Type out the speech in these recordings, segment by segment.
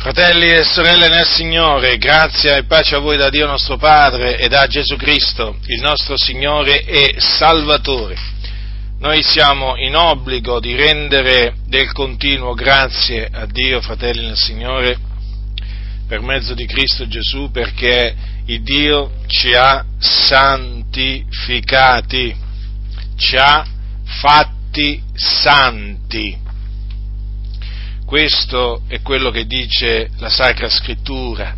Fratelli e sorelle nel Signore, grazia e pace a voi da Dio nostro Padre e da Gesù Cristo, il nostro Signore e Salvatore. Noi siamo in obbligo di rendere del continuo grazie a Dio, fratelli nel Signore, per mezzo di Cristo Gesù, perché il Dio ci ha santificati, ci ha fatti santi questo è quello che dice la Sacra Scrittura.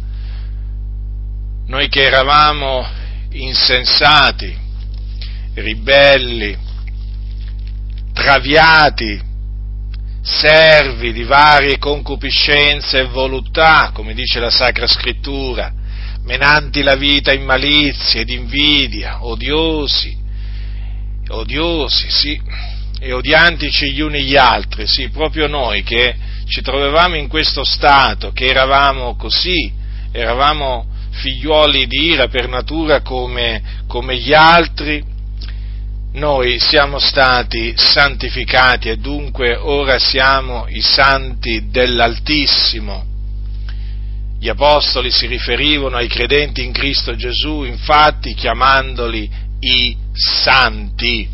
Noi che eravamo insensati, ribelli, traviati, servi di varie concupiscenze e voluttà, come dice la Sacra Scrittura, menanti la vita in malizie ed invidia, odiosi, odiosi, sì, e odiantici gli uni gli altri, sì, proprio noi che ci trovavamo in questo stato, che eravamo così, eravamo figliuoli di ira per natura come, come gli altri, noi siamo stati santificati e dunque ora siamo i santi dell'Altissimo. Gli apostoli si riferivano ai credenti in Cristo Gesù, infatti chiamandoli i santi.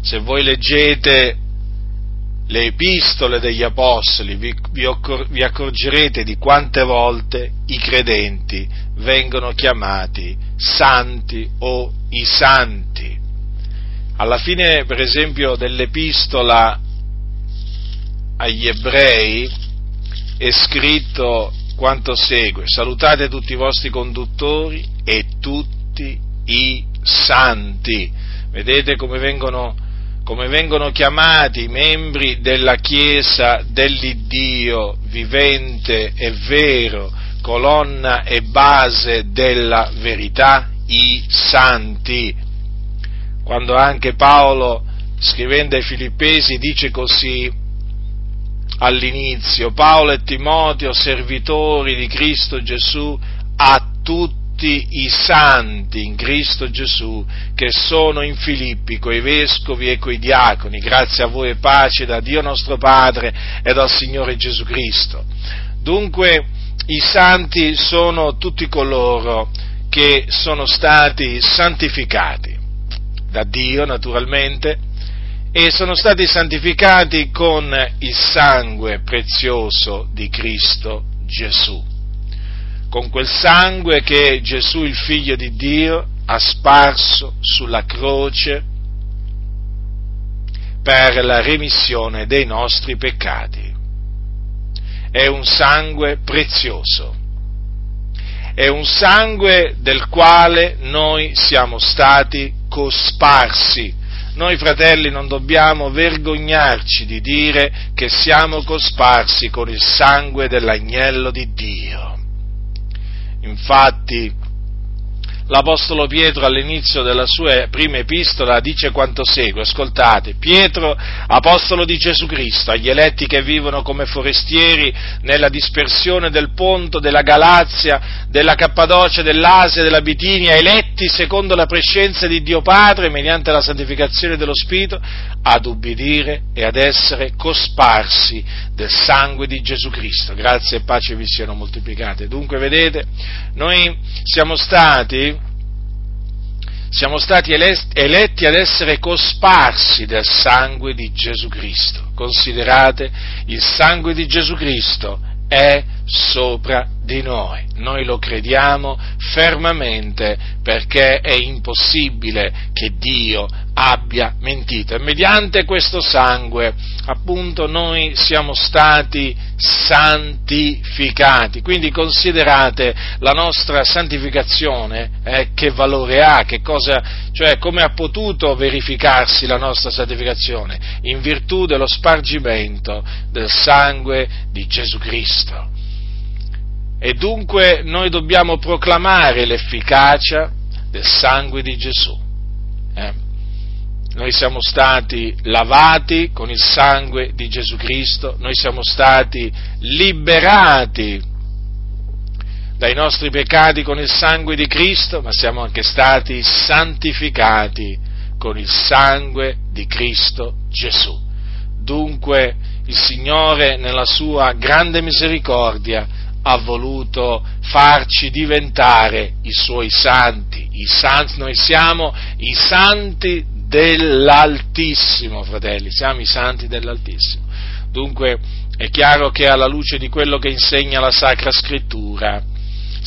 Se voi leggete le epistole degli apostoli, vi, vi, accorgerete di quante volte i credenti vengono chiamati santi o i santi. Alla fine, per esempio, dell'epistola agli ebrei è scritto quanto segue, salutate tutti i vostri conduttori e tutti i santi. Vedete come vengono come vengono chiamati i membri della Chiesa dell'Iddio vivente e vero, colonna e base della verità, i santi. Quando anche Paolo, scrivendo ai Filippesi, dice così all'inizio, Paolo e Timoteo, servitori di Cristo Gesù, a tutti tutti i santi in Cristo Gesù che sono in Filippi, coi vescovi e coi diaconi, grazie a voi e pace da Dio nostro Padre e dal Signore Gesù Cristo. Dunque i santi sono tutti coloro che sono stati santificati da Dio naturalmente e sono stati santificati con il sangue prezioso di Cristo Gesù con quel sangue che Gesù, il figlio di Dio, ha sparso sulla croce per la remissione dei nostri peccati. È un sangue prezioso, è un sangue del quale noi siamo stati cosparsi. Noi fratelli non dobbiamo vergognarci di dire che siamo cosparsi con il sangue dell'agnello di Dio. Infatti, l'Apostolo Pietro all'inizio della sua prima epistola dice quanto segue, ascoltate, Pietro, Apostolo di Gesù Cristo, agli eletti che vivono come forestieri nella dispersione del Ponto, della Galazia, della Cappadocia, dell'Asia, della Bitinia, eletti secondo la prescenza di Dio Padre mediante la santificazione dello Spirito, ad ubbidire e ad essere cosparsi del sangue di Gesù Cristo. Grazie e pace vi siano moltiplicate. Dunque, vedete, noi siamo stati, siamo stati eletti ad essere cosparsi del sangue di Gesù Cristo. Considerate, il sangue di Gesù Cristo è sopra di noi. Noi lo crediamo fermamente perché è impossibile che Dio abbia mentito e mediante questo sangue appunto noi siamo stati santificati. Quindi considerate la nostra santificazione eh, che valore ha, che cosa, cioè come ha potuto verificarsi la nostra santificazione in virtù dello spargimento del sangue di Gesù Cristo. E dunque noi dobbiamo proclamare l'efficacia del sangue di Gesù. Eh? Noi siamo stati lavati con il sangue di Gesù Cristo, noi siamo stati liberati dai nostri peccati con il sangue di Cristo, ma siamo anche stati santificati con il sangue di Cristo Gesù. Dunque il Signore nella sua grande misericordia ha voluto farci diventare i suoi santi. I santi noi siamo i santi dell'Altissimo, fratelli, siamo i santi dell'Altissimo. Dunque è chiaro che alla luce di quello che insegna la Sacra Scrittura,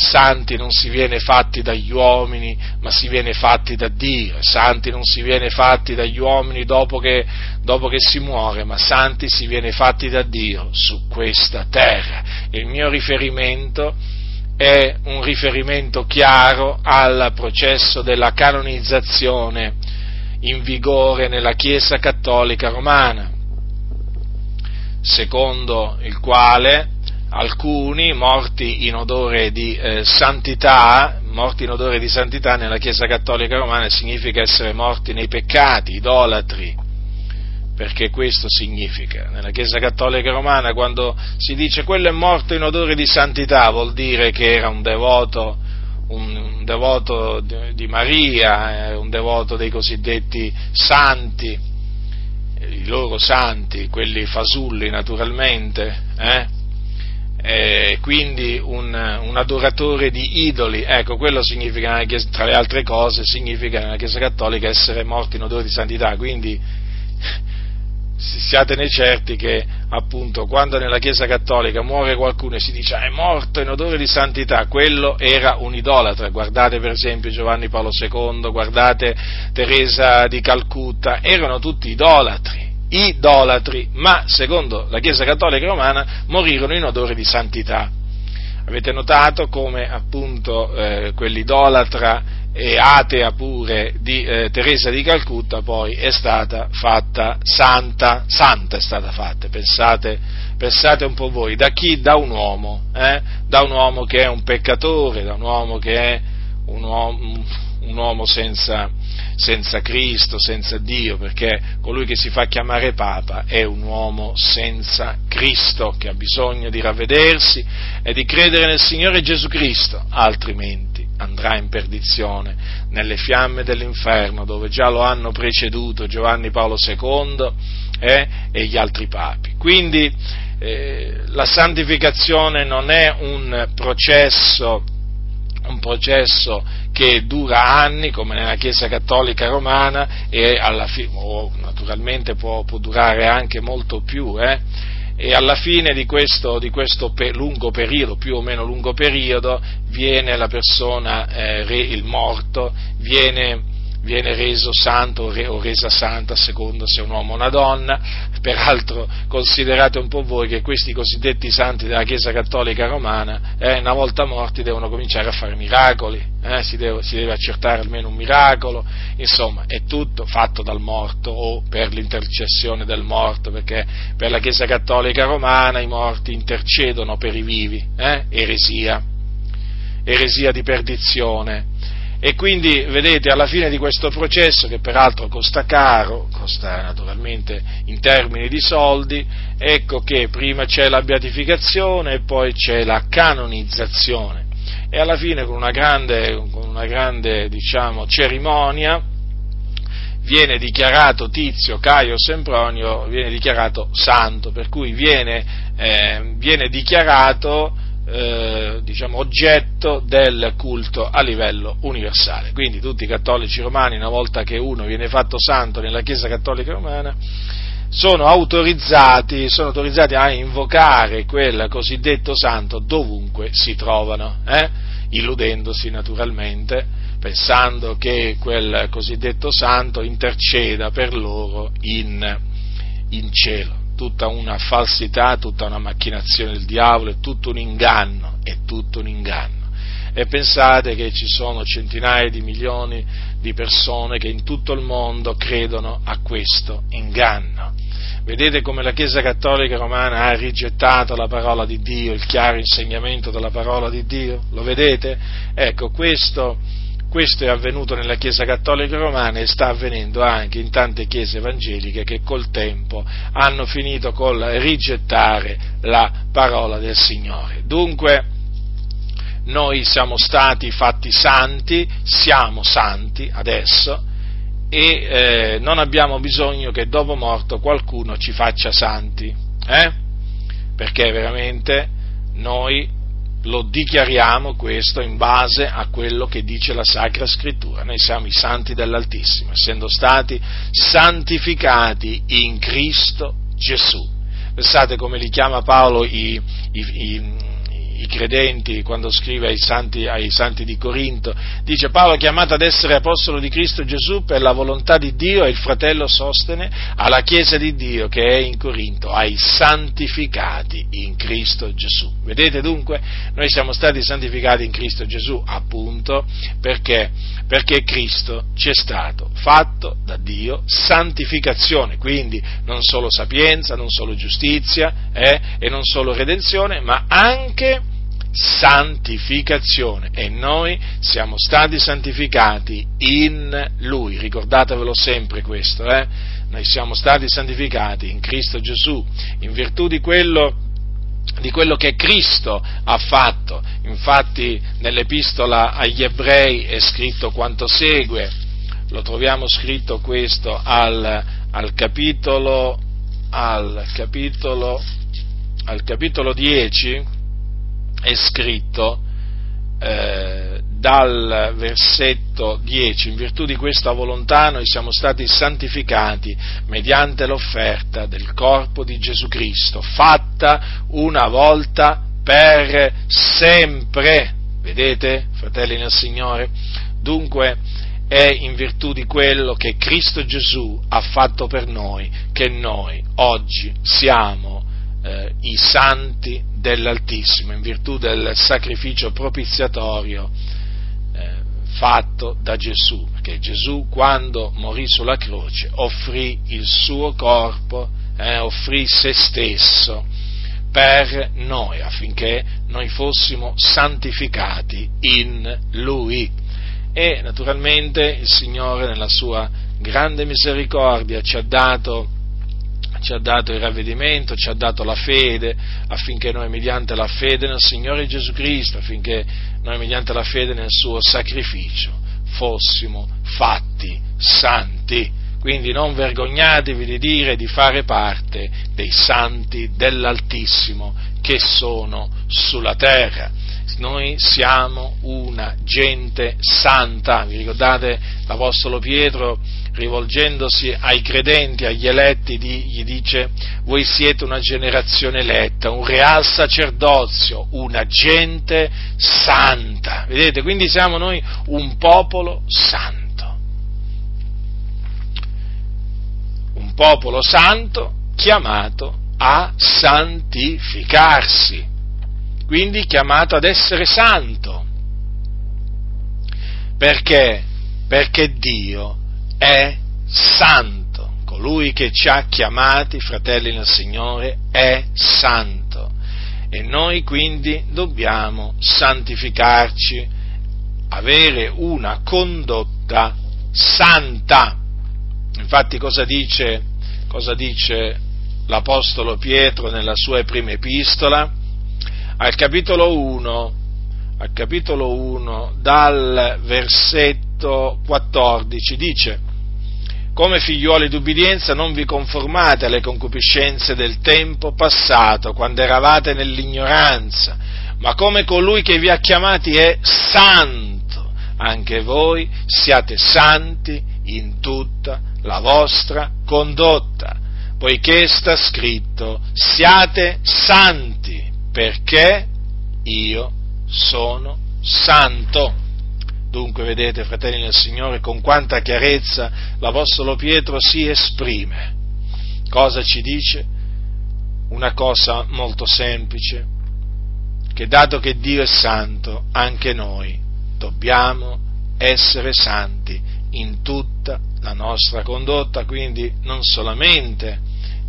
santi non si viene fatti dagli uomini, ma si viene fatti da Dio. Santi non si viene fatti dagli uomini dopo che, dopo che si muore, ma santi si viene fatti da Dio su questa terra. Il mio riferimento è un riferimento chiaro al processo della canonizzazione in vigore nella Chiesa Cattolica Romana, secondo il quale alcuni morti in odore di eh, santità, morti in odore di santità nella Chiesa Cattolica Romana significa essere morti nei peccati, idolatri, perché questo significa. Nella Chiesa Cattolica Romana quando si dice quello è morto in odore di santità vuol dire che era un devoto, un, un devoto di Maria, eh, un devoto dei cosiddetti santi, i loro santi, quelli fasulli naturalmente, eh? Eh, quindi un, un, adoratore di idoli, ecco, quello significa, tra le altre cose, significa nella Chiesa Cattolica essere morti in odore di santità, quindi siatene certi che appunto quando nella Chiesa Cattolica muore qualcuno e si dice è morto in odore di santità, quello era un idolatra, guardate per esempio Giovanni Paolo II, guardate Teresa di Calcutta, erano tutti idolatri idolatri, ma secondo la Chiesa Cattolica Romana morirono in odore di santità. Avete notato come appunto eh, quell'idolatra e atea pure di eh, Teresa di Calcutta poi è stata fatta santa, santa è stata fatta, pensate, pensate un po' voi, da chi? Da un uomo, eh? da un uomo che è un peccatore, da un uomo che è un uomo, un uomo senza, senza Cristo, senza Dio, perché colui che si fa chiamare Papa è un uomo senza Cristo, che ha bisogno di ravvedersi e di credere nel Signore Gesù Cristo, altrimenti andrà in perdizione nelle fiamme dell'inferno, dove già lo hanno preceduto Giovanni Paolo II eh, e gli altri papi. Quindi eh, la santificazione non è un processo un processo che dura anni, come nella Chiesa Cattolica Romana, e alla fine, o naturalmente può, può, durare anche molto più, eh? e alla fine di questo, di questo pe- lungo periodo, più o meno lungo periodo, viene la persona, eh, re, il morto, viene viene reso santo o resa santa a seconda se è un uomo o una donna. Peraltro considerate un po' voi che questi cosiddetti santi della Chiesa Cattolica Romana, eh, una volta morti, devono cominciare a fare miracoli, eh, si, deve, si, deve, accertare almeno un miracolo, insomma è tutto fatto dal morto o per l'intercessione del morto, perché per la Chiesa Cattolica Romana i morti intercedono per i vivi, eh, eresia, eresia di perdizione e quindi, vedete, alla fine di questo processo, che peraltro costa caro, costa naturalmente in termini di soldi, ecco che prima c'è la beatificazione e poi c'è la canonizzazione. E alla fine, con una grande, con una grande diciamo, cerimonia, viene dichiarato Tizio, Caio, Sempronio, viene dichiarato santo, per cui viene, eh, viene dichiarato eh, diciamo, oggetto del culto a livello universale. Quindi tutti i cattolici romani, una volta che uno viene fatto santo nella Chiesa Cattolica Romana, sono autorizzati, sono autorizzati a invocare quel cosiddetto santo dovunque si trovano, eh? illudendosi naturalmente, pensando che quel cosiddetto santo interceda per loro in, in cielo tutta una falsità, tutta una macchinazione del diavolo, è tutto un inganno, è tutto un inganno. E pensate che ci sono centinaia di milioni di persone che in tutto il mondo credono a questo inganno. Vedete come la Chiesa Cattolica Romana ha rigettato la parola di Dio, il chiaro insegnamento della parola di Dio? Lo vedete? Ecco, questo questo è avvenuto nella Chiesa Cattolica Romana e sta avvenendo anche in tante chiese evangeliche che col tempo hanno finito col rigettare la parola del Signore. Dunque, noi siamo stati fatti santi, siamo santi adesso e eh, non abbiamo bisogno che dopo morto qualcuno ci faccia santi. Eh? Perché veramente noi lo dichiariamo questo in base a quello che dice la Sacra Scrittura. Noi siamo i santi dell'Altissimo, essendo stati santificati in Cristo Gesù. Pensate come li chiama Paolo i, i, i, i credenti quando scrive ai santi, ai santi, di Corinto, dice Paolo è chiamato ad essere apostolo di Cristo Gesù per la volontà di Dio e il fratello sostene alla Chiesa di Dio che è in Corinto, ai santificati in Cristo Gesù. Vedete dunque, noi siamo stati santificati in Cristo Gesù appunto perché, perché Cristo ci è stato fatto da Dio santificazione, quindi non solo sapienza, non solo giustizia eh, e non solo redenzione, ma anche santificazione e noi siamo stati santificati in Lui, ricordatevelo sempre questo, eh? noi siamo stati santificati in Cristo Gesù, in virtù di quello, di quello che Cristo ha fatto, infatti nell'epistola agli ebrei è scritto quanto segue, lo troviamo scritto questo al, al capitolo, al capitolo, al capitolo 10, è scritto eh, dal versetto 10, in virtù di questa volontà noi siamo stati santificati mediante l'offerta del corpo di Gesù Cristo, fatta una volta per sempre. Vedete, fratelli nel Signore? Dunque è in virtù di quello che Cristo Gesù ha fatto per noi che noi oggi siamo eh, i santi dell'Altissimo, in virtù del sacrificio propiziatorio eh, fatto da Gesù, perché Gesù quando morì sulla croce offrì il suo corpo, eh, offrì se stesso per noi affinché noi fossimo santificati in Lui. E naturalmente il Signore nella sua grande misericordia ci ha dato ci ha dato il ravvedimento, ci ha dato la fede, affinché noi mediante la fede nel Signore Gesù Cristo, affinché noi mediante la fede nel suo sacrificio fossimo fatti santi. Quindi non vergognatevi di dire di fare parte dei santi dell'Altissimo che sono sulla terra. Noi siamo una gente santa. Vi ricordate l'Apostolo Pietro? Rivolgendosi ai credenti, agli eletti, gli dice, voi siete una generazione eletta, un real sacerdozio, una gente santa. Vedete, quindi siamo noi un popolo santo. Un popolo santo chiamato a santificarsi, quindi chiamato ad essere santo. Perché? Perché Dio è santo. Colui che ci ha chiamati, fratelli nel Signore, è santo. E noi quindi dobbiamo santificarci, avere una condotta santa. Infatti cosa dice, cosa dice l'Apostolo Pietro nella sua prima epistola? Al capitolo 1, al capitolo 1 dal versetto 14 dice come figliuoli d'ubbidienza non vi conformate alle concupiscenze del tempo passato, quando eravate nell'ignoranza, ma come colui che vi ha chiamati è santo, anche voi siate santi in tutta la vostra condotta, poiché sta scritto siate santi, perché io sono santo. Dunque, vedete, fratelli del Signore, con quanta chiarezza l'Apostolo Pietro si esprime. Cosa ci dice? Una cosa molto semplice, che dato che Dio è santo, anche noi dobbiamo essere santi in tutta la nostra condotta, quindi non solamente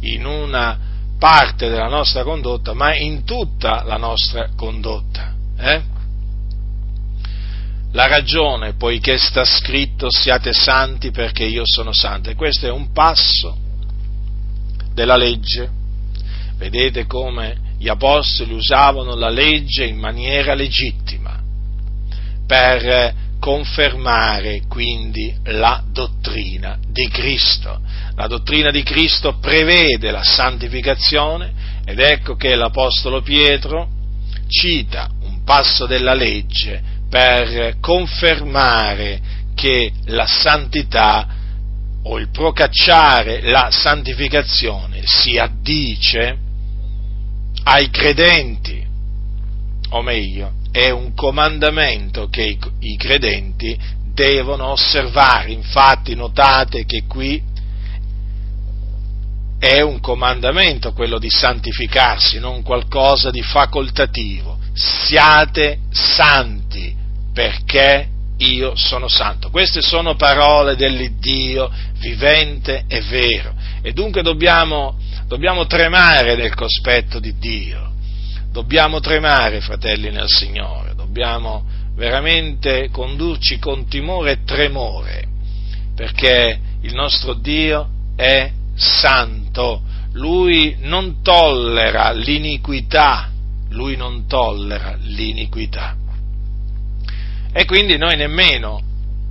in una parte della nostra condotta, ma in tutta la nostra condotta. Eh? La ragione, poiché sta scritto siate santi perché io sono santo. E questo è un passo della legge. Vedete come gli apostoli usavano la legge in maniera legittima per confermare quindi la dottrina di Cristo. La dottrina di Cristo prevede la santificazione ed ecco che l'Apostolo Pietro cita un passo della legge per confermare che la santità o il procacciare la santificazione si addice ai credenti, o meglio, è un comandamento che i, i credenti devono osservare. Infatti notate che qui è un comandamento quello di santificarsi, non qualcosa di facoltativo. Siate santi perché io sono santo. Queste sono parole dell'Iddio vivente e vero. E dunque dobbiamo, dobbiamo tremare del cospetto di Dio. Dobbiamo tremare, fratelli nel Signore, dobbiamo veramente condurci con timore e tremore, perché il nostro Dio è santo, Lui non tollera l'iniquità, Lui non tollera l'iniquità. E quindi noi nemmeno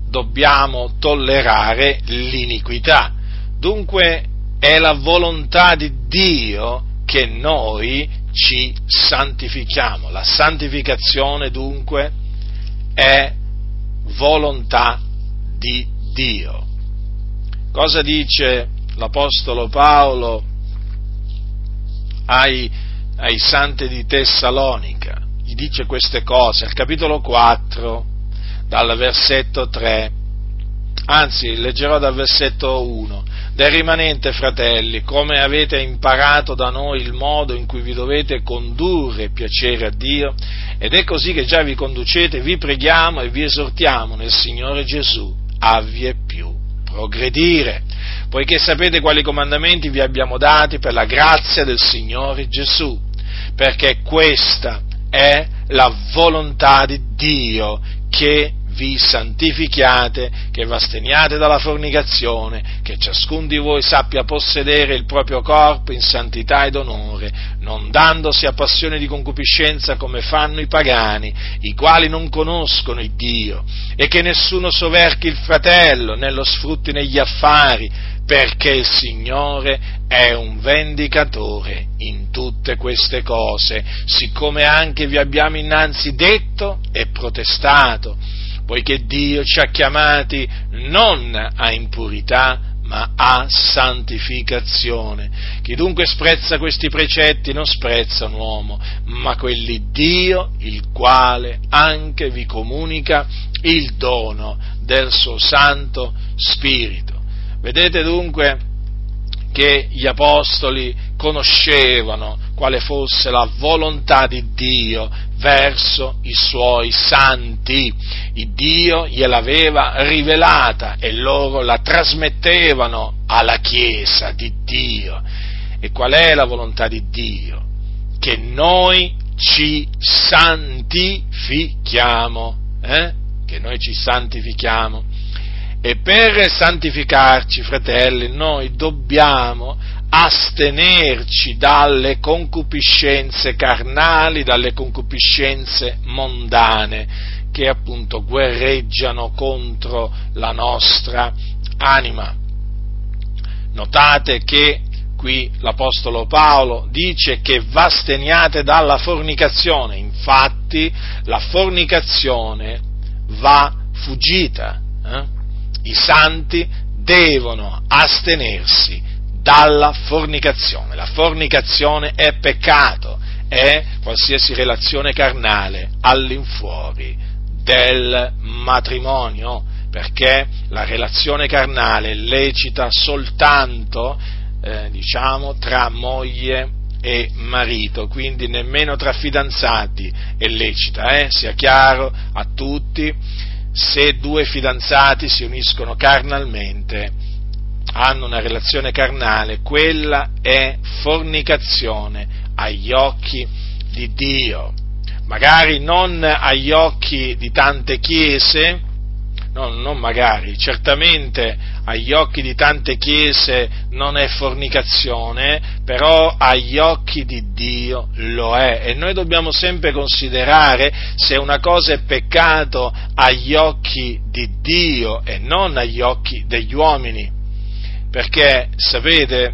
dobbiamo tollerare l'iniquità. Dunque è la volontà di Dio che noi ci santifichiamo. La santificazione dunque è volontà di Dio. Cosa dice l'Apostolo Paolo ai, ai santi di Tessalonica? Gli dice queste cose al capitolo 4, dal versetto 3, anzi leggerò dal versetto 1 del rimanente, fratelli, come avete imparato da noi il modo in cui vi dovete condurre piacere a Dio, ed è così che già vi conducete, vi preghiamo e vi esortiamo nel Signore Gesù a vie più progredire, poiché sapete quali comandamenti vi abbiamo dati per la grazia del Signore Gesù, perché questa è la volontà di Dio che vi santifichiate, che v'asteniate dalla fornicazione, che ciascun di voi sappia possedere il proprio corpo in santità ed onore, non dandosi a passione di concupiscenza come fanno i pagani, i quali non conoscono il Dio, e che nessuno soverchi il fratello, né lo sfrutti negli affari, perché il Signore è un vendicatore in tutte queste cose, siccome anche vi abbiamo innanzi detto e protestato poiché Dio ci ha chiamati non a impurità, ma a santificazione. Chi dunque sprezza questi precetti non sprezza un uomo, ma quelli Dio, il quale anche vi comunica il dono del suo Santo Spirito. Vedete dunque che gli apostoli conoscevano quale fosse la volontà di Dio verso i suoi santi. Il Dio gliel'aveva rivelata e loro la trasmettevano alla Chiesa di Dio. E qual è la volontà di Dio? Che noi ci santifichiamo, eh? che noi ci santifichiamo. E per santificarci, fratelli, noi dobbiamo astenerci dalle concupiscenze carnali, dalle concupiscenze mondane che appunto guerreggiano contro la nostra anima. Notate che qui l'Apostolo Paolo dice che v'asteniate dalla fornicazione, infatti la fornicazione va fuggita, eh? i santi devono astenersi dalla fornicazione. La fornicazione è peccato, è qualsiasi relazione carnale all'infuori del matrimonio, perché la relazione carnale è lecita soltanto, eh, diciamo, tra moglie e marito, quindi nemmeno tra fidanzati è lecita, eh? sia chiaro a tutti, se due fidanzati si uniscono carnalmente, hanno una relazione carnale, quella è fornicazione agli occhi di Dio. Magari non agli occhi di tante chiese, no, non magari, certamente agli occhi di tante chiese non è fornicazione, però agli occhi di Dio lo è e noi dobbiamo sempre considerare se una cosa è peccato agli occhi di Dio e non agli occhi degli uomini. Perché, sapete,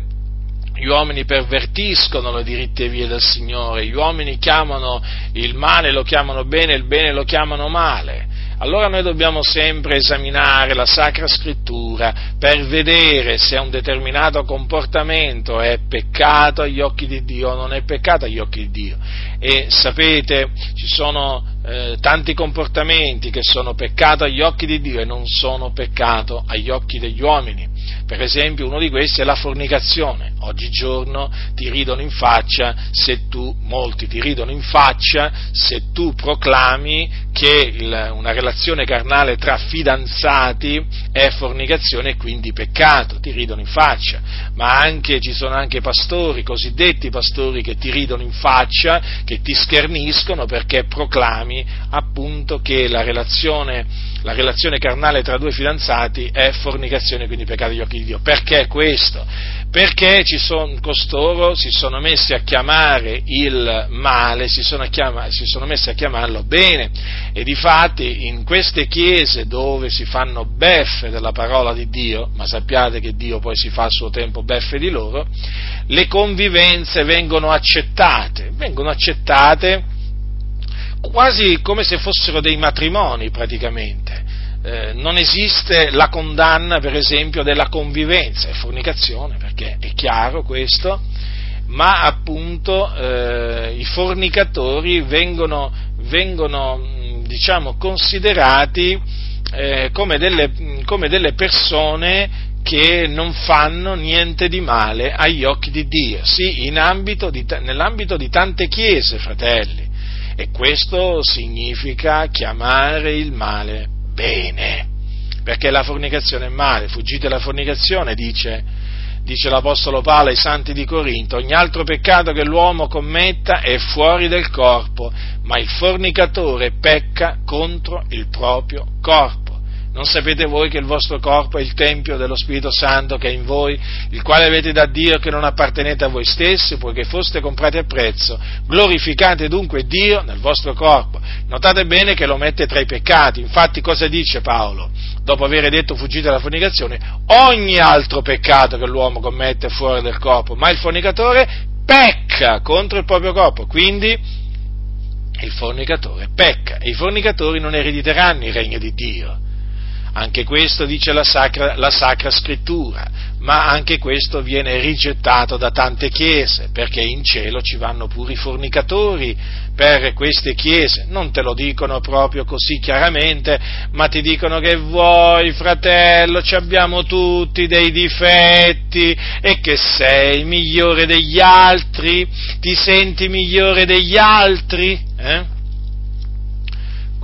gli uomini pervertiscono le diritte vie del Signore, gli uomini chiamano il male, lo chiamano bene, il bene lo chiamano male. Allora noi dobbiamo sempre esaminare la Sacra Scrittura per vedere se un determinato comportamento è peccato agli occhi di Dio o non è peccato agli occhi di Dio. E sapete, ci sono eh, tanti comportamenti che sono peccato agli occhi di Dio e non sono peccato agli occhi degli uomini. Per esempio uno di questi è la fornicazione. Oggigiorno ti ridono in faccia se tu, molti ti ridono in faccia se tu proclami che il, una relazione carnale tra fidanzati è fornicazione e quindi peccato, ti ridono in faccia. Ma anche, ci sono anche pastori, cosiddetti pastori, che ti ridono in faccia, che ti scherniscono perché proclami appunto che la relazione la relazione carnale tra due fidanzati è fornicazione, quindi peccato agli occhi di Dio. Perché questo? Perché son, costoro si sono messi a chiamare il male, si sono, chiama, si sono messi a chiamarlo bene. E difatti in queste chiese dove si fanno beffe della parola di Dio, ma sappiate che Dio poi si fa a suo tempo beffe di loro, le convivenze vengono accettate, vengono accettate quasi come se fossero dei matrimoni praticamente. Eh, non esiste la condanna, per esempio, della convivenza, è fornicazione, perché è chiaro questo, ma appunto eh, i fornicatori vengono, vengono diciamo, considerati eh, come, delle, come delle persone che non fanno niente di male agli occhi di Dio, sì, ambito di, nell'ambito di tante chiese, fratelli. E questo significa chiamare il male bene, perché la fornicazione è male, fuggite la fornicazione, dice, dice l'Apostolo Paolo ai santi di Corinto, ogni altro peccato che l'uomo commetta è fuori del corpo, ma il fornicatore pecca contro il proprio corpo. Non sapete voi che il vostro corpo è il Tempio dello Spirito Santo che è in voi, il quale avete da Dio e che non appartenete a voi stessi, poiché foste comprati a prezzo. Glorificate dunque Dio nel vostro corpo. Notate bene che lo mette tra i peccati. Infatti cosa dice Paolo? Dopo aver detto fuggite dalla fornicazione, ogni altro peccato che l'uomo commette è fuori del corpo, ma il fornicatore pecca contro il proprio corpo. Quindi il fornicatore pecca e i fornicatori non erediteranno il regno di Dio. Anche questo dice la Sacra, la Sacra Scrittura, ma anche questo viene rigettato da tante chiese, perché in cielo ci vanno pure i fornicatori per queste chiese. Non te lo dicono proprio così chiaramente, ma ti dicono che vuoi, fratello, ci abbiamo tutti dei difetti e che sei migliore degli altri, ti senti migliore degli altri? Eh?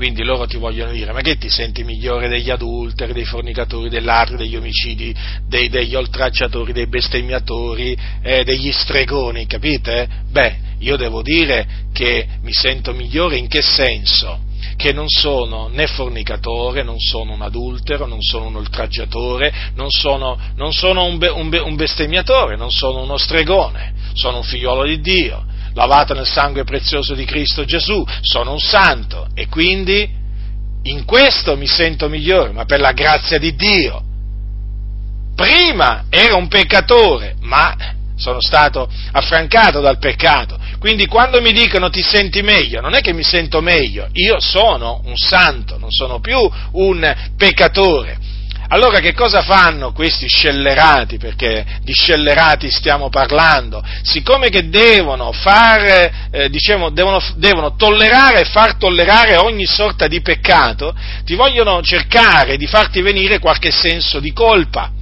Quindi loro ti vogliono dire, ma che ti senti migliore degli adulteri, dei fornicatori, dell'arte, degli omicidi, dei, degli oltraggiatori, dei bestemmiatori, eh, degli stregoni, capite? Beh, io devo dire che mi sento migliore in che senso? Che non sono né fornicatore, non sono un adultero, non sono un oltraggiatore, non sono, non sono un, be, un, be, un bestemmiatore, non sono uno stregone, sono un figliolo di Dio lavato nel sangue prezioso di Cristo Gesù, sono un santo e quindi in questo mi sento migliore, ma per la grazia di Dio. Prima ero un peccatore, ma sono stato affrancato dal peccato. Quindi quando mi dicono ti senti meglio, non è che mi sento meglio, io sono un santo, non sono più un peccatore. Allora che cosa fanno questi scellerati, perché di scellerati stiamo parlando? Siccome che devono far, eh, diciamo, devono, devono tollerare e far tollerare ogni sorta di peccato, ti vogliono cercare di farti venire qualche senso di colpa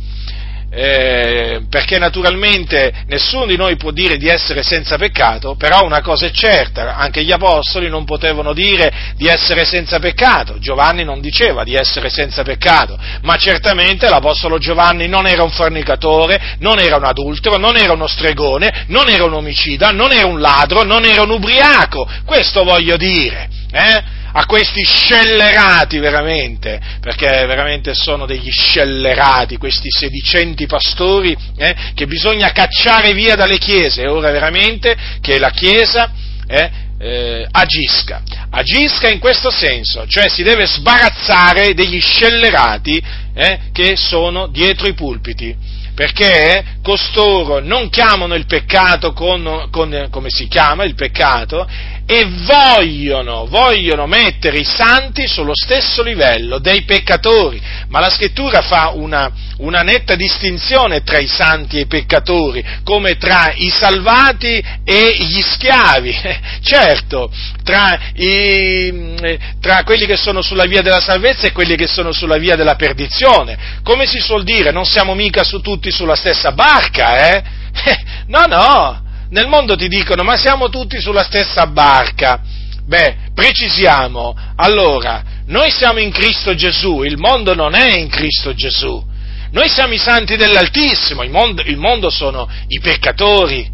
eh, perché naturalmente nessuno di noi può dire di essere senza peccato, però una cosa è certa, anche gli apostoli non potevano dire di essere senza peccato, Giovanni non diceva di essere senza peccato, ma certamente l'apostolo Giovanni non era un fornicatore, non era un adultero, non era uno stregone, non era un omicida, non era un ladro, non era un ubriaco, questo voglio dire. Eh? A questi scellerati veramente, perché veramente sono degli scellerati, questi sedicenti pastori eh, che bisogna cacciare via dalle chiese, è ora veramente che la Chiesa eh, eh, agisca, agisca in questo senso, cioè si deve sbarazzare degli scellerati eh, che sono dietro i pulpiti. Perché costoro non chiamano il peccato con, con, come si chiama il peccato e vogliono, vogliono mettere i santi sullo stesso livello dei peccatori, ma la scrittura fa una, una netta distinzione tra i santi e i peccatori, come tra i salvati e gli schiavi, certo, tra, i, tra quelli che sono sulla via della salvezza e quelli che sono sulla via della perdizione. Come si suol dire, non siamo mica su tutti sulla stessa barca, eh? No, no, nel mondo ti dicono ma siamo tutti sulla stessa barca. Beh, precisiamo, allora, noi siamo in Cristo Gesù, il mondo non è in Cristo Gesù. Noi siamo i santi dell'Altissimo, il mondo, il mondo sono i peccatori.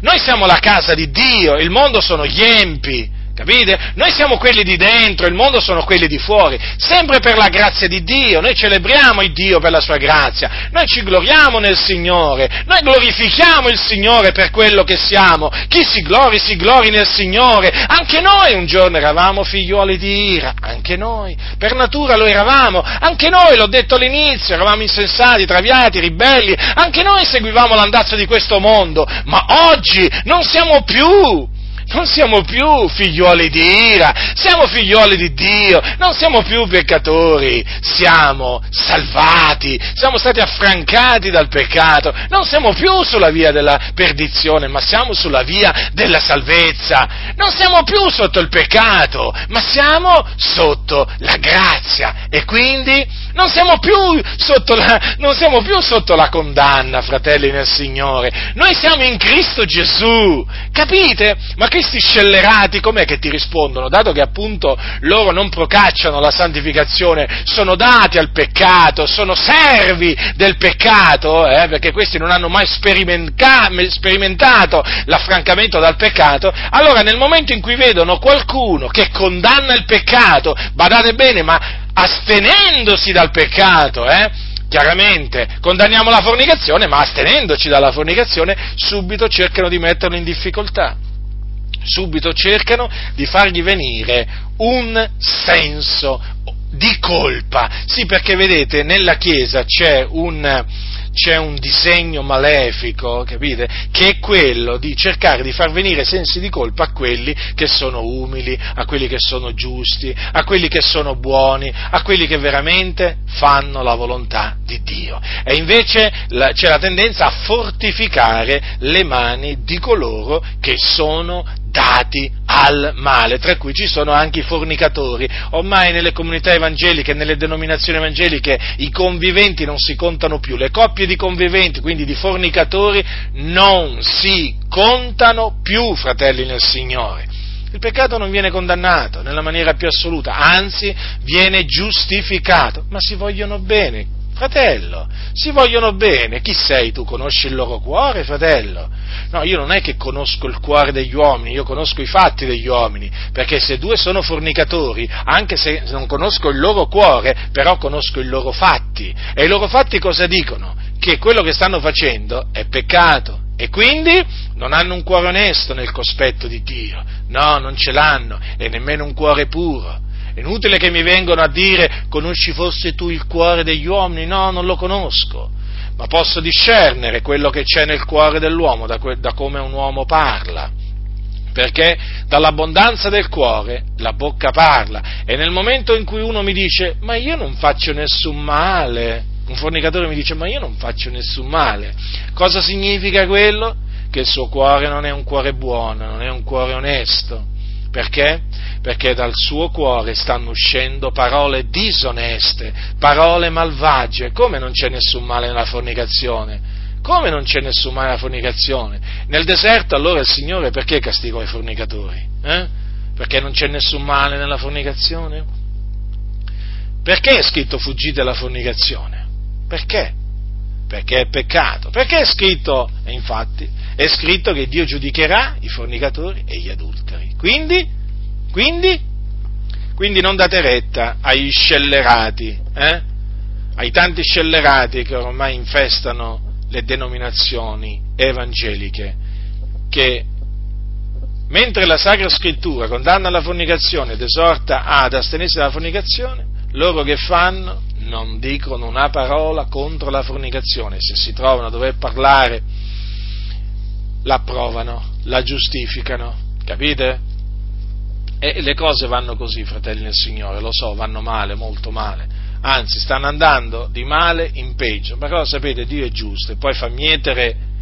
Noi siamo la casa di Dio, il mondo sono gli empi. Capite? Noi siamo quelli di dentro, il mondo sono quelli di fuori, sempre per la grazia di Dio, noi celebriamo il Dio per la sua grazia, noi ci gloriamo nel Signore, noi glorifichiamo il Signore per quello che siamo, chi si glori si glori nel Signore, anche noi un giorno eravamo figliuoli di ira, anche noi, per natura lo eravamo, anche noi, l'ho detto all'inizio, eravamo insensati, traviati, ribelli, anche noi seguivamo l'andazzo di questo mondo, ma oggi non siamo più non siamo più figlioli di ira, siamo figlioli di Dio, non siamo più peccatori, siamo salvati, siamo stati affrancati dal peccato, non siamo più sulla via della perdizione, ma siamo sulla via della salvezza, non siamo più sotto il peccato, ma siamo sotto la grazia. E quindi non siamo più sotto la, siamo più sotto la condanna, fratelli nel Signore, noi siamo in Cristo Gesù, capite? Ma questi scellerati com'è che ti rispondono? Dato che appunto loro non procacciano la santificazione, sono dati al peccato, sono servi del peccato, eh, perché questi non hanno mai sperimentato l'affrancamento dal peccato, allora nel momento in cui vedono qualcuno che condanna il peccato, badate bene, ma astenendosi dal peccato, eh, chiaramente condanniamo la fornicazione, ma astenendoci dalla fornicazione, subito cercano di metterlo in difficoltà subito cercano di fargli venire un senso di colpa. Sì, perché vedete, nella Chiesa c'è un, c'è un disegno malefico, capite? Che è quello di cercare di far venire sensi di colpa a quelli che sono umili, a quelli che sono giusti, a quelli che sono buoni, a quelli che veramente fanno la volontà di Dio. E invece la, c'è la tendenza a fortificare le mani di coloro che sono dati al male, tra cui ci sono anche i fornicatori. Ormai nelle comunità evangeliche, nelle denominazioni evangeliche, i conviventi non si contano più, le coppie di conviventi, quindi di fornicatori, non si contano più, fratelli nel Signore. Il peccato non viene condannato nella maniera più assoluta, anzi viene giustificato, ma si vogliono bene, Fratello, si vogliono bene, chi sei tu? Conosci il loro cuore, fratello? No, io non è che conosco il cuore degli uomini, io conosco i fatti degli uomini, perché se due sono fornicatori, anche se non conosco il loro cuore, però conosco i loro fatti. E i loro fatti cosa dicono? Che quello che stanno facendo è peccato. E quindi non hanno un cuore onesto nel cospetto di Dio, no, non ce l'hanno, e nemmeno un cuore puro. È inutile che mi vengano a dire conosci forse tu il cuore degli uomini? No, non lo conosco, ma posso discernere quello che c'è nel cuore dell'uomo da, que- da come un uomo parla. Perché dall'abbondanza del cuore la bocca parla e nel momento in cui uno mi dice ma io non faccio nessun male, un fornicatore mi dice ma io non faccio nessun male, cosa significa quello? Che il suo cuore non è un cuore buono, non è un cuore onesto perché? Perché dal suo cuore stanno uscendo parole disoneste, parole malvagie. Come non c'è nessun male nella fornicazione? Come non c'è nessun male nella fornicazione? Nel deserto allora il Signore perché castigò i fornicatori? Eh? Perché non c'è nessun male nella fornicazione? Perché è scritto fuggite dalla fornicazione? Perché? Perché è peccato. Perché è scritto, e infatti, è scritto che Dio giudicherà i fornicatori e gli adulteri. Quindi, quindi, Quindi non date retta agli scellerati, eh? ai tanti scellerati che ormai infestano le denominazioni evangeliche, che mentre la Sacra Scrittura condanna la fornicazione ed esorta ad astenersi dalla fornicazione, loro che fanno? Non dicono una parola contro la fornicazione, se si trovano a dover parlare la approvano, la giustificano, capite? E le cose vanno così, fratelli del Signore, lo so, vanno male, molto male, anzi stanno andando di male in peggio, però sapete, Dio è giusto e poi fa mietere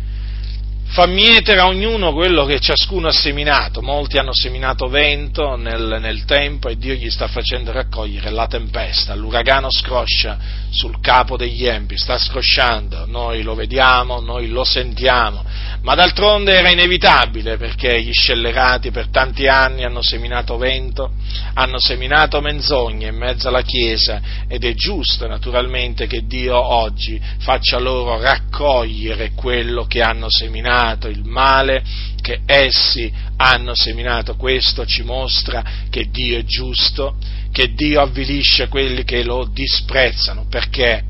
fa mietere a ognuno quello che ciascuno ha seminato. Molti hanno seminato vento nel, nel, tempo e Dio gli sta facendo raccogliere la tempesta, l'uragano scroscia sul capo degli empi, sta scrosciando, noi lo vediamo, noi lo sentiamo, ma d'altronde era inevitabile perché gli scellerati per tanti anni hanno seminato vento, hanno seminato menzogne in mezzo alla Chiesa ed è giusto naturalmente che Dio oggi faccia loro raccogliere quello che hanno seminato, il male che essi hanno seminato. Questo ci mostra che Dio è giusto, che Dio avvilisce quelli che lo disprezzano, perché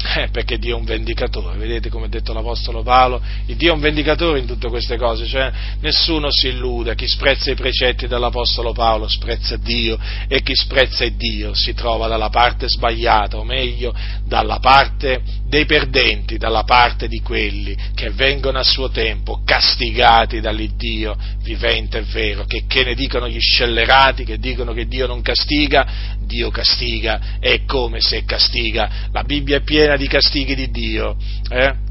eh, perché Dio è un vendicatore, vedete come ha detto l'Apostolo Paolo, il Dio è un vendicatore in tutte queste cose, cioè nessuno si illuda, chi sprezza i precetti dell'Apostolo Paolo sprezza Dio e chi sprezza Dio si trova dalla parte sbagliata, o meglio, dalla parte dei perdenti, dalla parte di quelli che vengono a suo tempo castigati dall'Iddio vivente e vero, che, che ne dicono gli scellerati, che dicono che Dio non castiga, Dio castiga, è come se castiga, la Bibbia è piena di castighi di Dio, eh?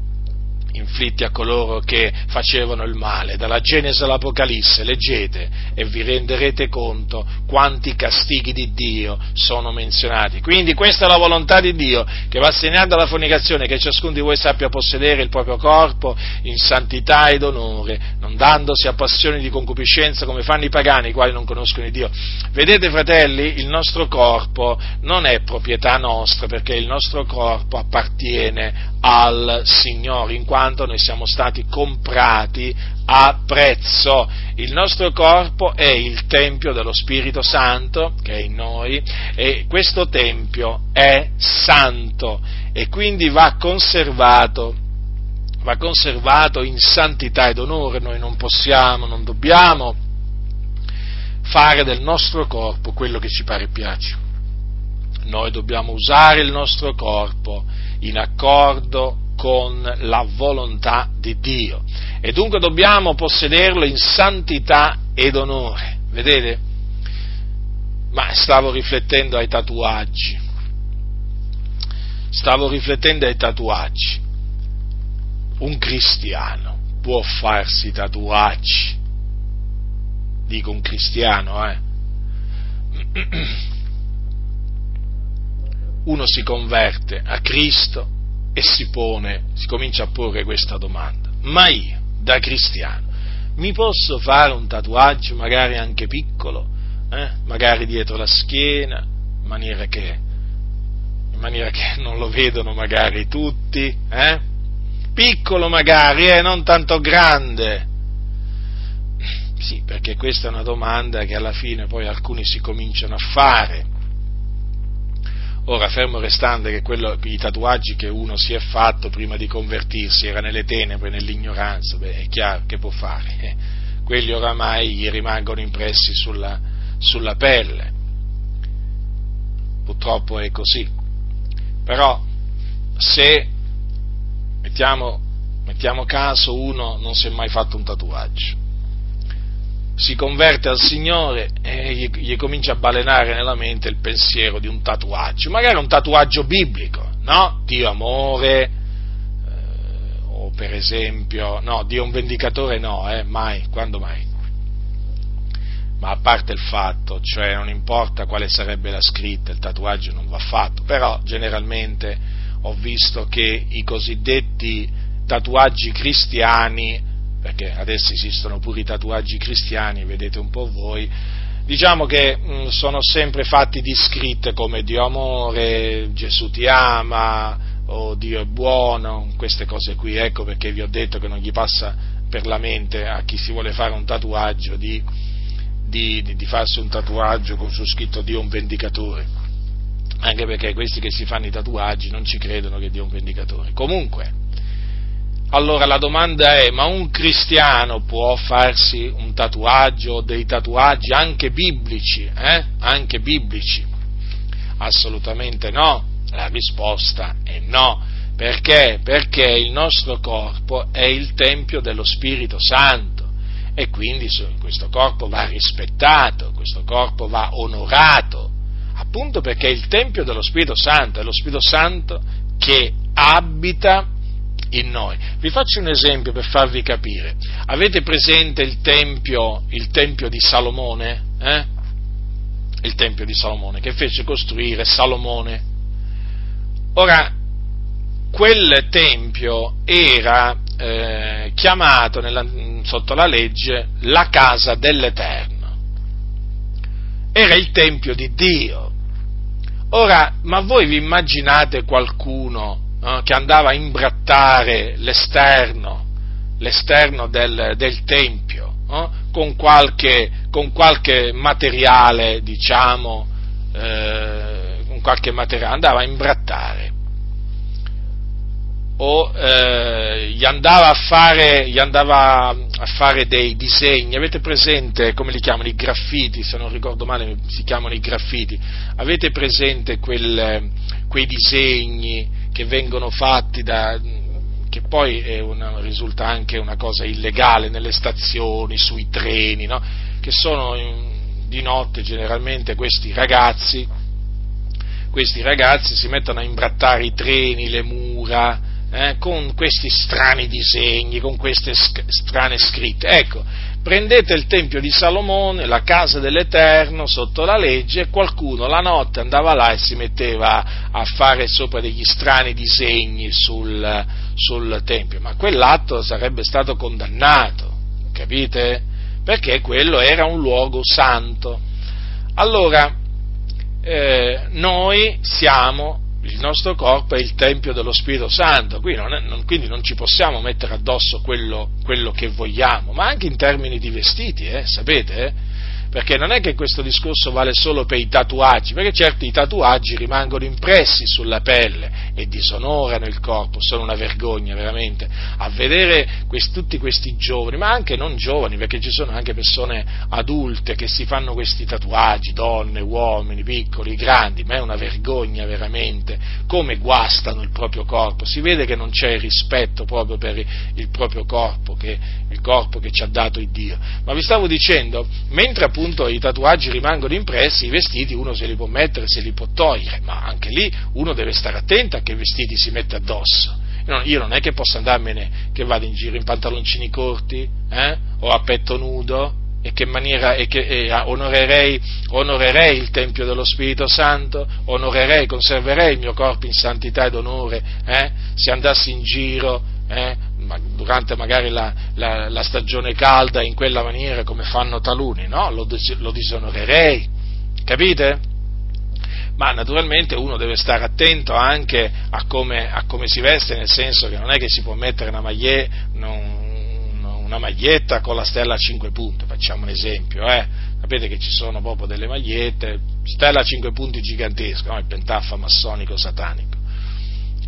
Inflitti a coloro che facevano il male. Dalla Genesi all'Apocalisse leggete e vi renderete conto quanti castighi di Dio sono menzionati. Quindi questa è la volontà di Dio che va segnando alla fornicazione che ciascuno di voi sappia possedere il proprio corpo in santità ed onore, non dandosi a passioni di concupiscenza come fanno i pagani, i quali non conoscono Dio. Vedete fratelli, il nostro corpo non è proprietà nostra perché il nostro corpo appartiene al Signore, in quanto noi siamo stati comprati a prezzo. Il nostro corpo è il Tempio dello Spirito Santo che è in noi e questo Tempio è santo e quindi va conservato, va conservato in santità ed onore. Noi non possiamo, non dobbiamo fare del nostro corpo quello che ci pare e piace. Noi dobbiamo usare il nostro corpo in accordo con la volontà di Dio e dunque dobbiamo possederlo in santità ed onore. Vedete? Ma stavo riflettendo ai tatuaggi. Stavo riflettendo ai tatuaggi. Un cristiano può farsi tatuaggi. Dico un cristiano, eh. uno si converte a Cristo e si pone, si comincia a porre questa domanda. Ma io, da cristiano, mi posso fare un tatuaggio, magari anche piccolo, eh? magari dietro la schiena, in maniera che, in maniera che non lo vedono magari tutti, eh? piccolo magari, eh? non tanto grande. Sì, perché questa è una domanda che alla fine poi alcuni si cominciano a fare Ora, fermo restando che quello, i tatuaggi che uno si è fatto prima di convertirsi era nelle tenebre, nell'ignoranza, beh, è chiaro che può fare. Eh? Quelli oramai gli rimangono impressi sulla, sulla pelle. Purtroppo è così. Però, se, mettiamo, mettiamo caso, uno non si è mai fatto un tatuaggio, si converte al Signore e gli, gli, comincia a balenare nella mente il pensiero di un tatuaggio, magari un tatuaggio biblico, no? Dio amore, eh, o per esempio, no, Dio un vendicatore no, eh, mai, quando mai? Ma a parte il fatto, cioè non importa quale sarebbe la scritta, il tatuaggio non va fatto, però generalmente ho visto che i cosiddetti tatuaggi cristiani perché adesso esistono pure i tatuaggi cristiani, vedete un po' voi, diciamo che mh, mm, sono sempre fatti di scritte come Dio amore, Gesù ti ama, o Dio è buono, queste cose qui, ecco perché vi ho detto che non gli passa per la mente a chi si vuole fare un tatuaggio di, di, di, di farsi un tatuaggio con su scritto Dio un vendicatore, anche perché questi che si fanno i tatuaggi non ci credono che Dio è un vendicatore. Comunque, allora la domanda è, ma un cristiano può farsi un tatuaggio o dei tatuaggi anche biblici? Eh? Anche biblici? Assolutamente no. La risposta è no. Perché? Perché il nostro corpo è il Tempio dello Spirito Santo e quindi questo corpo va rispettato, questo corpo va onorato, appunto perché è il Tempio dello Spirito Santo, è lo Spirito Santo che abita in noi. Vi faccio un esempio per farvi capire. Avete presente il tempio, il tempio di Salomone? Eh? Il tempio di Salomone che fece costruire Salomone. Ora, quel tempio era eh, chiamato nella, sotto la legge la casa dell'Eterno. Era il tempio di Dio. Ora, ma voi vi immaginate qualcuno no, che andava a imbrattare l'esterno, l'esterno del, del tempio, no, con, qualche, con, qualche, materiale, diciamo, eh, con qualche materiale, andava a imbrattare. O eh, gli, andava fare, gli, andava a fare, dei disegni, avete presente come li chiamano i graffiti, se non ricordo male si chiamano i graffiti, avete presente quel, quei disegni che vengono fatti da, che poi una, risulta anche una cosa illegale nelle stazioni, sui treni, no? che sono di notte generalmente questi ragazzi, questi ragazzi si mettono a imbrattare i treni, le mura, eh, con questi strani disegni, con queste sc- strane scritte. Ecco, prendete il Tempio di Salomone, la casa dell'Eterno sotto la legge e qualcuno la notte andava là e si metteva a fare sopra degli strani disegni sul, sul Tempio, ma quell'atto sarebbe stato condannato, capite? Perché quello era un luogo santo. Allora, eh, noi siamo il nostro corpo è il Tempio dello Spirito Santo, non, è, non, quindi non ci possiamo mettere addosso quello, quello, che vogliamo, ma anche in termini di vestiti, eh, sapete? Eh? Perché non è che questo discorso vale solo per i tatuaggi, perché certo i tatuaggi rimangono impressi sulla pelle e disonorano il corpo, sono una vergogna veramente, a vedere questi, tutti questi giovani, ma anche non giovani, perché ci sono anche persone adulte che si fanno questi tatuaggi, donne, uomini, piccoli, grandi, ma è una vergogna veramente, come guastano il proprio corpo, si vede che non c'è rispetto proprio per il proprio corpo, che, il corpo che ci ha dato il Dio. Ma vi stavo dicendo, mentre appunto appunto i tatuaggi rimangono impressi, i vestiti uno se li può mettere, se li può togliere, ma anche lì uno deve stare attento a che vestiti si mette addosso. Io non è che posso andarmene che vado in giro in pantaloncini corti eh? o a petto nudo e che maniera e che e onorerei, onorerei, il Tempio dello Spirito Santo, onorerei, conserverei il mio corpo in santità ed onore eh? se andassi in giro eh, durante magari la, la, la, stagione calda in quella maniera come fanno taluni, no? Lo, lo disonorerei, capite? Ma naturalmente uno deve stare attento anche a come, a come, si veste, nel senso che non è che si può mettere una, maglie, una maglietta con la stella a 5 punti, facciamo un esempio, eh? sapete che ci sono proprio delle magliette, stella a 5 punti gigantesca, no? il pentaffa massonico satanico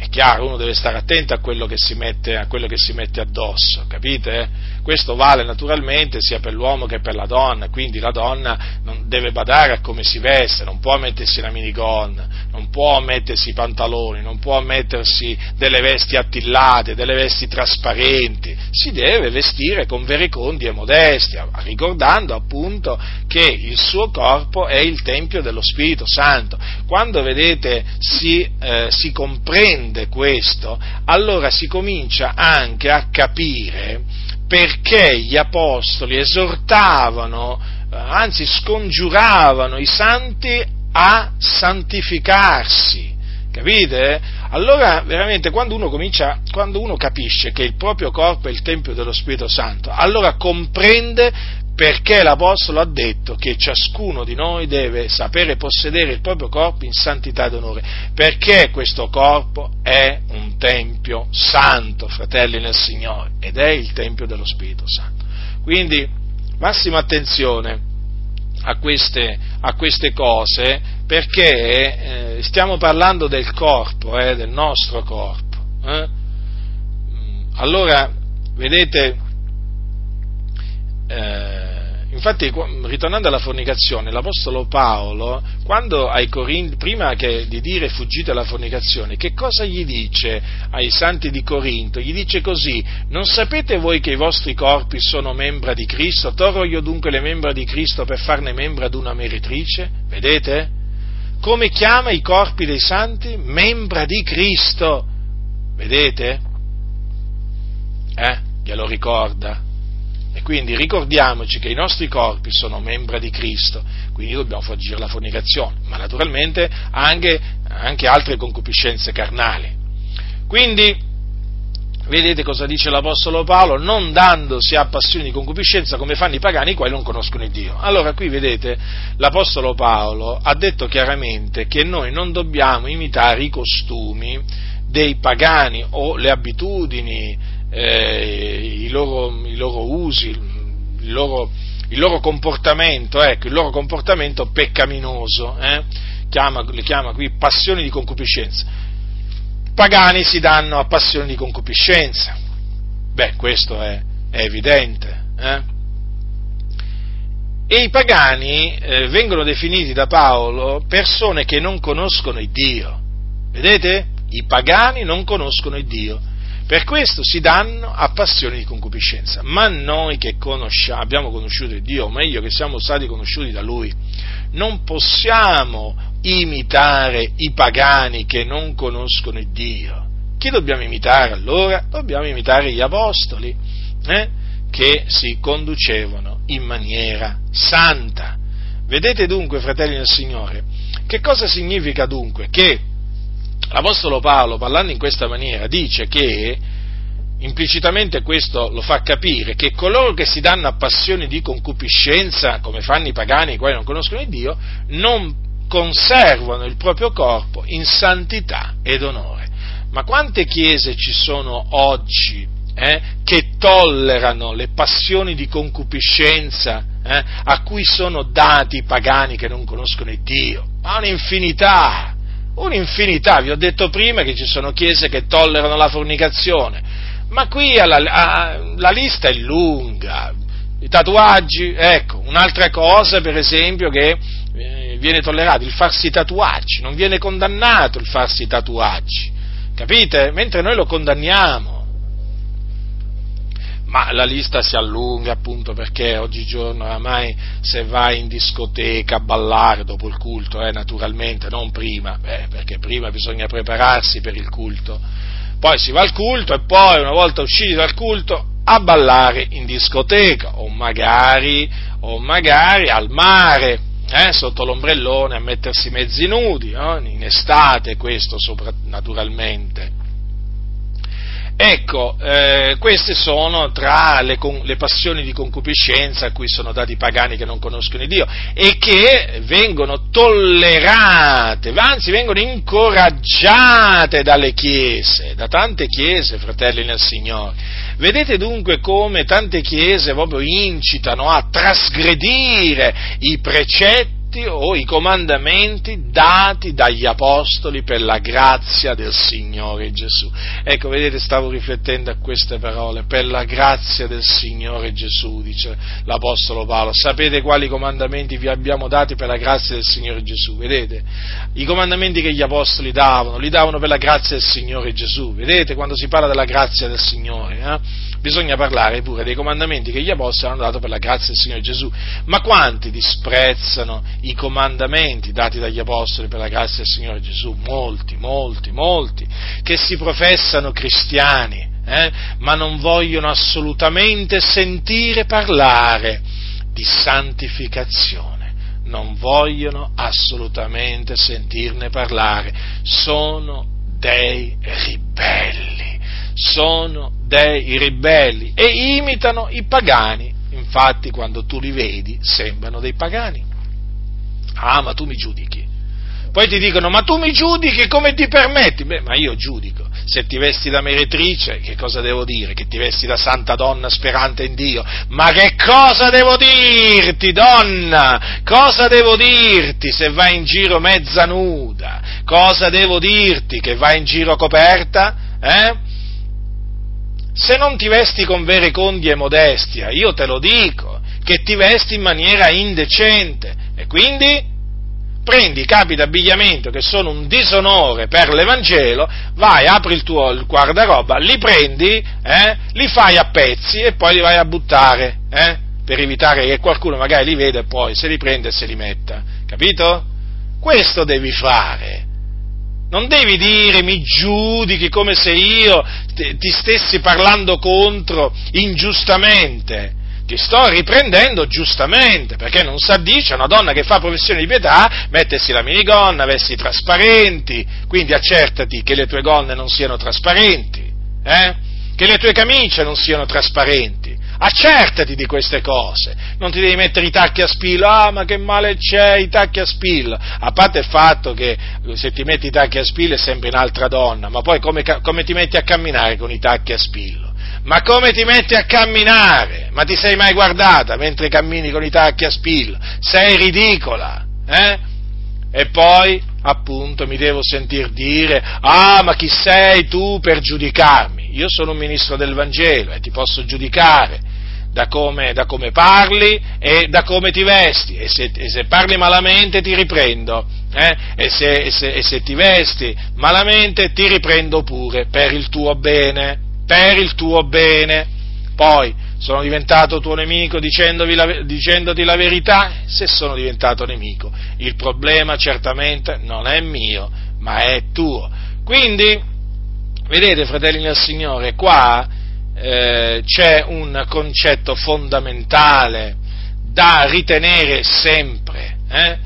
è chiaro, uno deve stare attento a quello che si mette, a quello che si mette addosso, capite? Questo vale naturalmente sia per l'uomo che per la donna, quindi la donna deve badare a come si veste, non può mettersi la minigonna, non può mettersi i pantaloni, non può mettersi delle vesti attillate, delle vesti trasparenti, si deve vestire con verecondi e modestia, ricordando appunto che il suo corpo è il Tempio dello Spirito Santo. Quando vedete si, eh, si comprende comprende questo, allora si comincia anche a capire perché gli apostoli esortavano, eh, anzi scongiuravano i santi a santificarsi. Capite? Allora, veramente, quando uno, comincia, quando uno capisce che il proprio corpo è il Tempio dello Spirito Santo, allora comprende perché l'Apostolo ha detto che ciascuno di noi deve sapere possedere il proprio corpo in santità ed onore, perché questo corpo è un tempio santo, fratelli nel Signore, ed è il tempio dello Spirito Santo. Quindi, massima attenzione a queste, a queste cose perché eh, stiamo parlando del corpo, eh, del nostro corpo. Eh? Allora, vedete, eh, Infatti, ritornando alla fornicazione, l'Apostolo Paolo, Corinti, prima che, di dire fuggite alla fornicazione, che cosa gli dice ai santi di Corinto? Gli dice così, non sapete voi che i vostri corpi sono membra di Cristo? Torro io dunque le membra di Cristo per farne membra ad una meretrice? Vedete? Come chiama i corpi dei santi? Membra di Cristo. Vedete? Eh? Glielo ricorda? E quindi ricordiamoci che i nostri corpi sono membra di Cristo, quindi dobbiamo fuggire la fornicazione, ma naturalmente anche, anche altre concupiscenze carnali. Quindi, vedete cosa dice l'Apostolo Paolo? Non dandosi a passioni di concupiscenza come fanno i pagani, i quali non conoscono il Dio. Allora qui vedete, l'Apostolo Paolo ha detto chiaramente che noi non dobbiamo imitare i costumi dei pagani o le abitudini eh, i, loro, i, loro, usi, il loro, il loro comportamento, ecco, il loro comportamento peccaminoso, eh? chiama, le chiama qui passioni di concupiscenza. Pagani si danno a passioni di concupiscenza. Beh, questo è, è evidente. Eh? E i pagani eh, vengono definiti da Paolo persone che non conoscono il Dio. Vedete? I pagani non conoscono il Dio. Per questo si danno a passioni di concupiscenza. Ma noi che abbiamo conosciuto Dio, o meglio che siamo stati conosciuti da Lui, non possiamo imitare i pagani che non conoscono Dio. Chi dobbiamo imitare allora? Dobbiamo imitare gli apostoli, eh? che si conducevano in maniera santa. Vedete dunque, fratelli del Signore, che cosa significa dunque? Che l'Apostolo Paolo, parlando in questa maniera, dice che implicitamente questo lo fa capire che coloro che si danno a passioni di concupiscenza, come fanno i pagani i quali non conoscono Dio, non conservano il proprio corpo in santità ed onore. Ma quante chiese ci sono oggi eh, che tollerano le passioni di concupiscenza eh, a cui sono dati i pagani che non conoscono Dio? Ma un'infinità! Un'infinità, vi ho detto prima che ci sono chiese che tollerano la fornicazione, ma qui alla, a, la lista è lunga, i tatuaggi, ecco, un'altra cosa per esempio che eh, viene tollerato, il farsi tatuaggi, non viene condannato il farsi tatuaggi, capite? Mentre noi lo condanniamo ma la lista si allunga appunto perché oggigiorno oramai se vai in discoteca a ballare dopo il culto, eh, naturalmente, non prima, eh, perché prima bisogna prepararsi per il culto, poi si va al culto e poi una volta usciti dal culto a ballare in discoteca o magari, o magari al mare. Eh, sotto l'ombrellone a mettersi mezzi nudi, in estate questo sopra, naturalmente. Ecco, eh, queste sono tra le, le, passioni di concupiscenza a cui sono dati i pagani che non conoscono Dio e che vengono tollerate, anzi vengono incoraggiate dalle chiese, da tante chiese, fratelli nel Signore. Vedete dunque come tante chiese proprio incitano a trasgredire i precetti precetti o i comandamenti dati dagli apostoli per la grazia del Signore Gesù. Ecco, vedete, stavo riflettendo a queste parole, per la grazia del Signore Gesù, dice l'Apostolo Paolo. Sapete quali comandamenti vi abbiamo dati per la grazia del Signore Gesù? Vedete? I comandamenti che gli apostoli davano, li davano per la grazia del Signore Gesù. Vedete quando si parla della grazia del Signore? Eh? bisogna parlare pure dei comandamenti che gli apostoli hanno dato per la grazia del Signore Gesù. Ma quanti disprezzano i comandamenti dati dagli apostoli per la grazia del Signore Gesù? Molti, molti, molti, che si professano cristiani, eh, ma non vogliono assolutamente sentire parlare di santificazione non vogliono assolutamente sentirne parlare, sono dei ribelli, sono dei ribelli e imitano i pagani. Infatti quando tu li vedi sembrano dei pagani. Ah, ma tu mi giudichi. Poi ti dicono, ma tu mi giudichi come ti permetti? Beh, ma io giudico. Se ti vesti da meretrice, che cosa devo dire? Che ti vesti da santa donna sperante in Dio? Ma che cosa devo dirti, donna? Cosa devo dirti se vai in giro mezza nuda? Cosa devo dirti che vai in giro coperta? Eh? Se non ti vesti con vere condi e modestia, io te lo dico, che ti vesti in maniera indecente e quindi prendi i capi d'abbigliamento che sono un disonore per l'Evangelo, vai, apri il tuo il guardaroba, li prendi, eh, li fai a pezzi e poi li vai a buttare, eh, per evitare che qualcuno magari li veda e poi se li prende e se li metta, capito? Questo devi fare. Non devi dire mi giudichi come se io ti stessi parlando contro ingiustamente ti sto riprendendo giustamente, perché non si addice a una donna che fa professione di pietà mettersi la minigonna, vesti trasparenti, quindi accertati che le tue gonne non siano trasparenti, eh? che le tue camicie non siano trasparenti, accertati di queste cose, non ti devi mettere i tacchi a spillo, ah ma che male c'è i tacchi a spillo, a parte il fatto che se ti metti i tacchi a spillo è sempre un'altra donna, ma poi come, come ti metti a camminare con i tacchi a spillo? Ma come ti metti a camminare? Ma ti sei mai guardata mentre cammini con i tacchi a spillo? Sei ridicola, eh? E poi, appunto, mi devo sentir dire, ah, ma chi sei tu per giudicarmi? Io sono un ministro del Vangelo e ti posso giudicare da come, da come parli e da come ti vesti, e se, e se parli malamente ti riprendo, eh? e, se, e, se, e se ti vesti malamente ti riprendo pure per il tuo bene per il tuo bene. Poi sono diventato tuo nemico la, dicendoti la verità, se sono diventato nemico. Il problema certamente non è mio, ma è tuo. Quindi, vedete, fratelli del Signore, qua eh, c'è un concetto fondamentale da ritenere sempre, eh?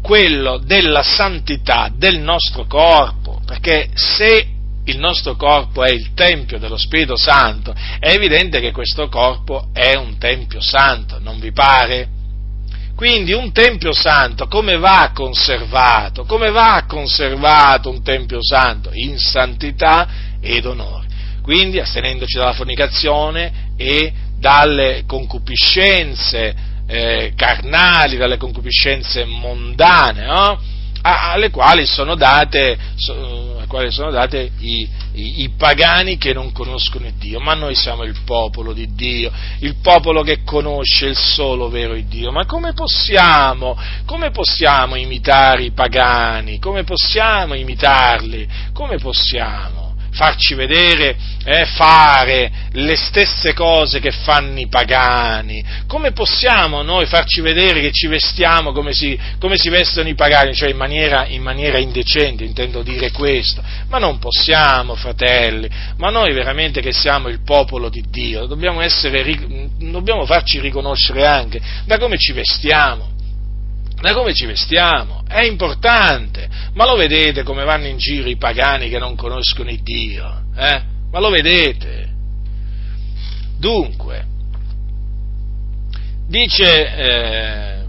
quello della santità del nostro corpo, perché se il nostro corpo è il Tempio dello Spirito Santo, è evidente che questo corpo è un Tempio Santo, non vi pare? Quindi un Tempio Santo come va conservato? Come va conservato un Tempio Santo? In santità ed onore. Quindi astenendoci dalla fornicazione e dalle concupiscenze eh, carnali, dalle concupiscenze mondane, no? Alle quali sono date, alle quali sono date i, i, i, pagani che non conoscono Dio, ma noi siamo il popolo di Dio, il popolo che conosce il solo vero Dio. Ma come possiamo, come possiamo imitare i pagani? Come possiamo imitarli? Come possiamo? Farci vedere, eh, fare le stesse cose che fanno i pagani. Come possiamo noi farci vedere che ci vestiamo come si, come si vestono i pagani, cioè in maniera, in maniera, indecente, intendo dire questo? Ma non possiamo, fratelli, ma noi veramente che siamo il popolo di Dio, dobbiamo, essere, dobbiamo farci riconoscere anche da come ci vestiamo da come ci vestiamo, è importante, ma lo vedete come vanno in giro i pagani che non conoscono il Dio, eh? Ma lo vedete? Dunque, dice, eh,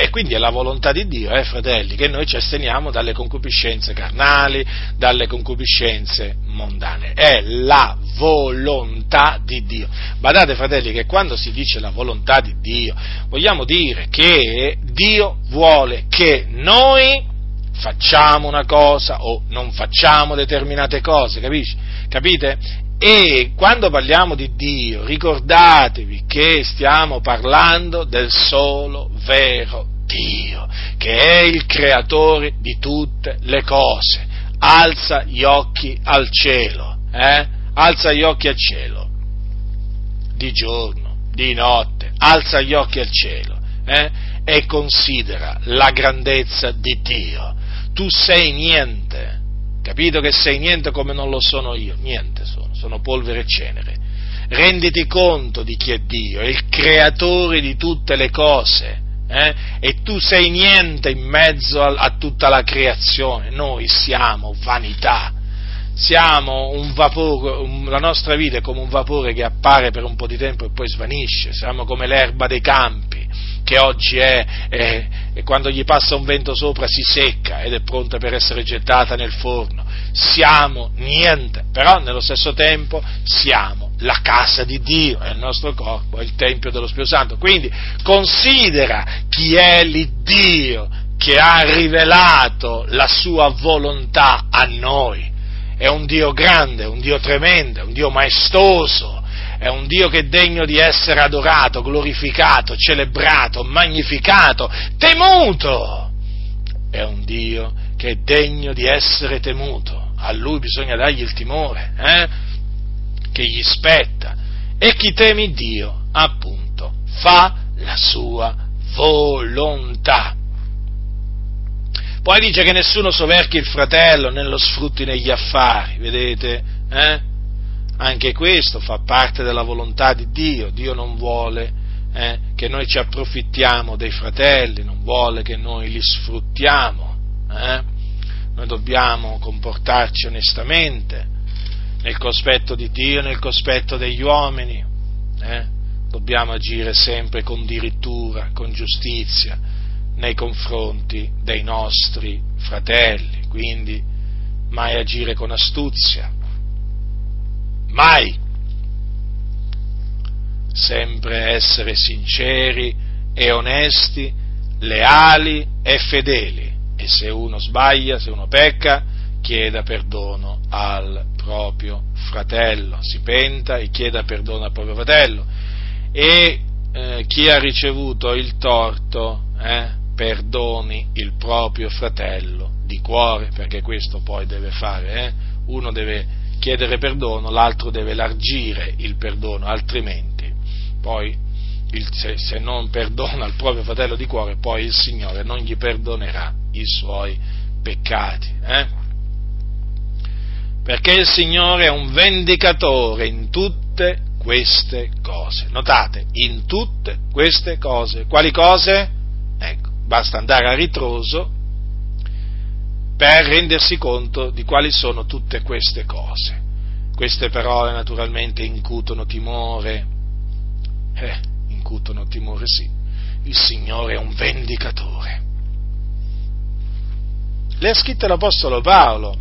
e quindi è la volontà di Dio, eh, fratelli, che noi ci asteniamo dalle concupiscenze carnali, dalle concupiscenze mondane. È la volontà di Dio. Badate, fratelli, che quando si dice la volontà di Dio, vogliamo dire che Dio vuole che noi facciamo una cosa o non facciamo determinate cose, capisci? Capite? E quando parliamo di Dio, ricordatevi che stiamo parlando del solo vero Dio, che è il creatore di tutte le cose. Alza gli occhi al cielo, eh? Alza gli occhi al cielo, di giorno, di notte, alza gli occhi al cielo, eh? E considera la grandezza di Dio. Tu sei niente, capito che sei niente come non lo sono io, niente sono sono polvere e cenere. Renditi conto di chi è Dio, è il creatore di tutte le cose. Eh? E tu sei niente in mezzo a, a tutta la creazione. Noi siamo vanità siamo un vapore, un, la nostra vita è come un vapore che appare per un po' di tempo e poi svanisce, siamo come l'erba dei campi che oggi è, è, e quando gli passa un vento sopra si secca ed è pronta per essere gettata nel forno. Siamo niente, però nello stesso tempo siamo la casa di Dio, è il nostro corpo, è il Tempio dello Spirito Santo. Quindi considera chi è l'Iddio che ha rivelato la sua volontà a noi. È un Dio grande, un Dio tremendo, un Dio maestoso, è un Dio che è degno di essere adorato, glorificato, celebrato, magnificato, temuto. È un Dio che è degno di essere temuto. A Lui bisogna dargli il timore, eh? che gli spetta. E chi teme Dio, appunto, fa la sua volontà. Poi dice che nessuno soverchi il fratello né lo sfrutti negli affari, vedete? Eh? Anche questo fa parte della volontà di Dio. Dio non vuole eh, che noi ci approfittiamo dei fratelli, non vuole che noi li sfruttiamo. Eh? Noi dobbiamo comportarci onestamente nel cospetto di Dio nel cospetto degli uomini. Eh? Dobbiamo agire sempre con dirittura, con giustizia nei confronti dei nostri fratelli, quindi mai agire con astuzia, mai. Sempre essere sinceri e onesti, leali e fedeli. E se uno sbaglia, se uno pecca, chieda perdono al proprio fratello, si penta e chieda perdono al proprio fratello. E eh, chi ha ricevuto il torto, eh, perdoni il proprio fratello di cuore, perché questo poi deve fare, eh? uno deve chiedere perdono, l'altro deve largire il perdono, altrimenti poi il, se, se, non perdona il proprio fratello di cuore, poi il Signore non gli perdonerà i suoi peccati. Eh? Perché il Signore è un vendicatore in tutte queste cose. Notate, in tutte queste cose. Quali cose? Ecco, basta andare a ritroso per rendersi conto di quali sono tutte queste cose. Queste parole naturalmente incutono timore, eh, incutono timore sì, il Signore è un vendicatore. Le ha scritte l'Apostolo Paolo,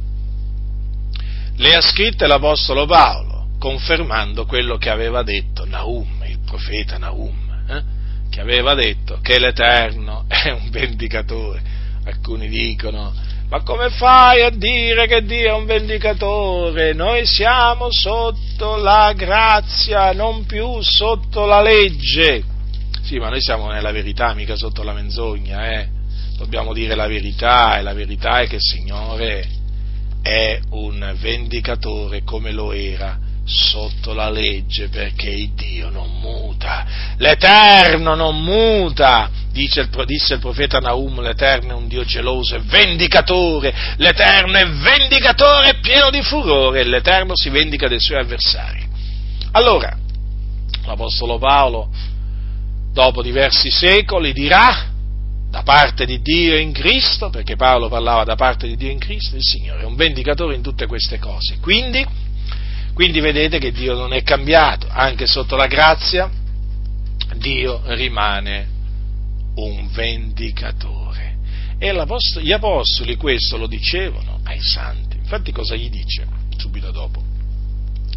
le ha scritte l'Apostolo Paolo, confermando quello che aveva detto Naum, il profeta Naum, eh, che aveva detto che l'Eterno è un vendicatore. Alcuni dicono ma come fai a dire che Dio è un vendicatore? Noi siamo sotto la grazia, non più sotto la legge. Sì, ma noi siamo nella verità, mica sotto la menzogna, eh? Dobbiamo dire la verità e la verità è che il Signore è un vendicatore come lo era sotto la legge perché il Dio non muta, l'Eterno non muta, dice il, disse il profeta Naum, l'Eterno è un Dio geloso e vendicatore, l'Eterno è vendicatore pieno di furore, l'Eterno si vendica dei suoi avversari. Allora, l'Apostolo Paolo, dopo diversi secoli, dirà, da parte di Dio in Cristo, perché Paolo parlava da parte di Dio in Cristo, il Signore è un vendicatore in tutte queste cose. Quindi, quindi vedete che Dio non è cambiato, anche sotto la grazia Dio rimane un vendicatore. E gli apostoli questo lo dicevano ai santi. Infatti cosa gli dice subito dopo?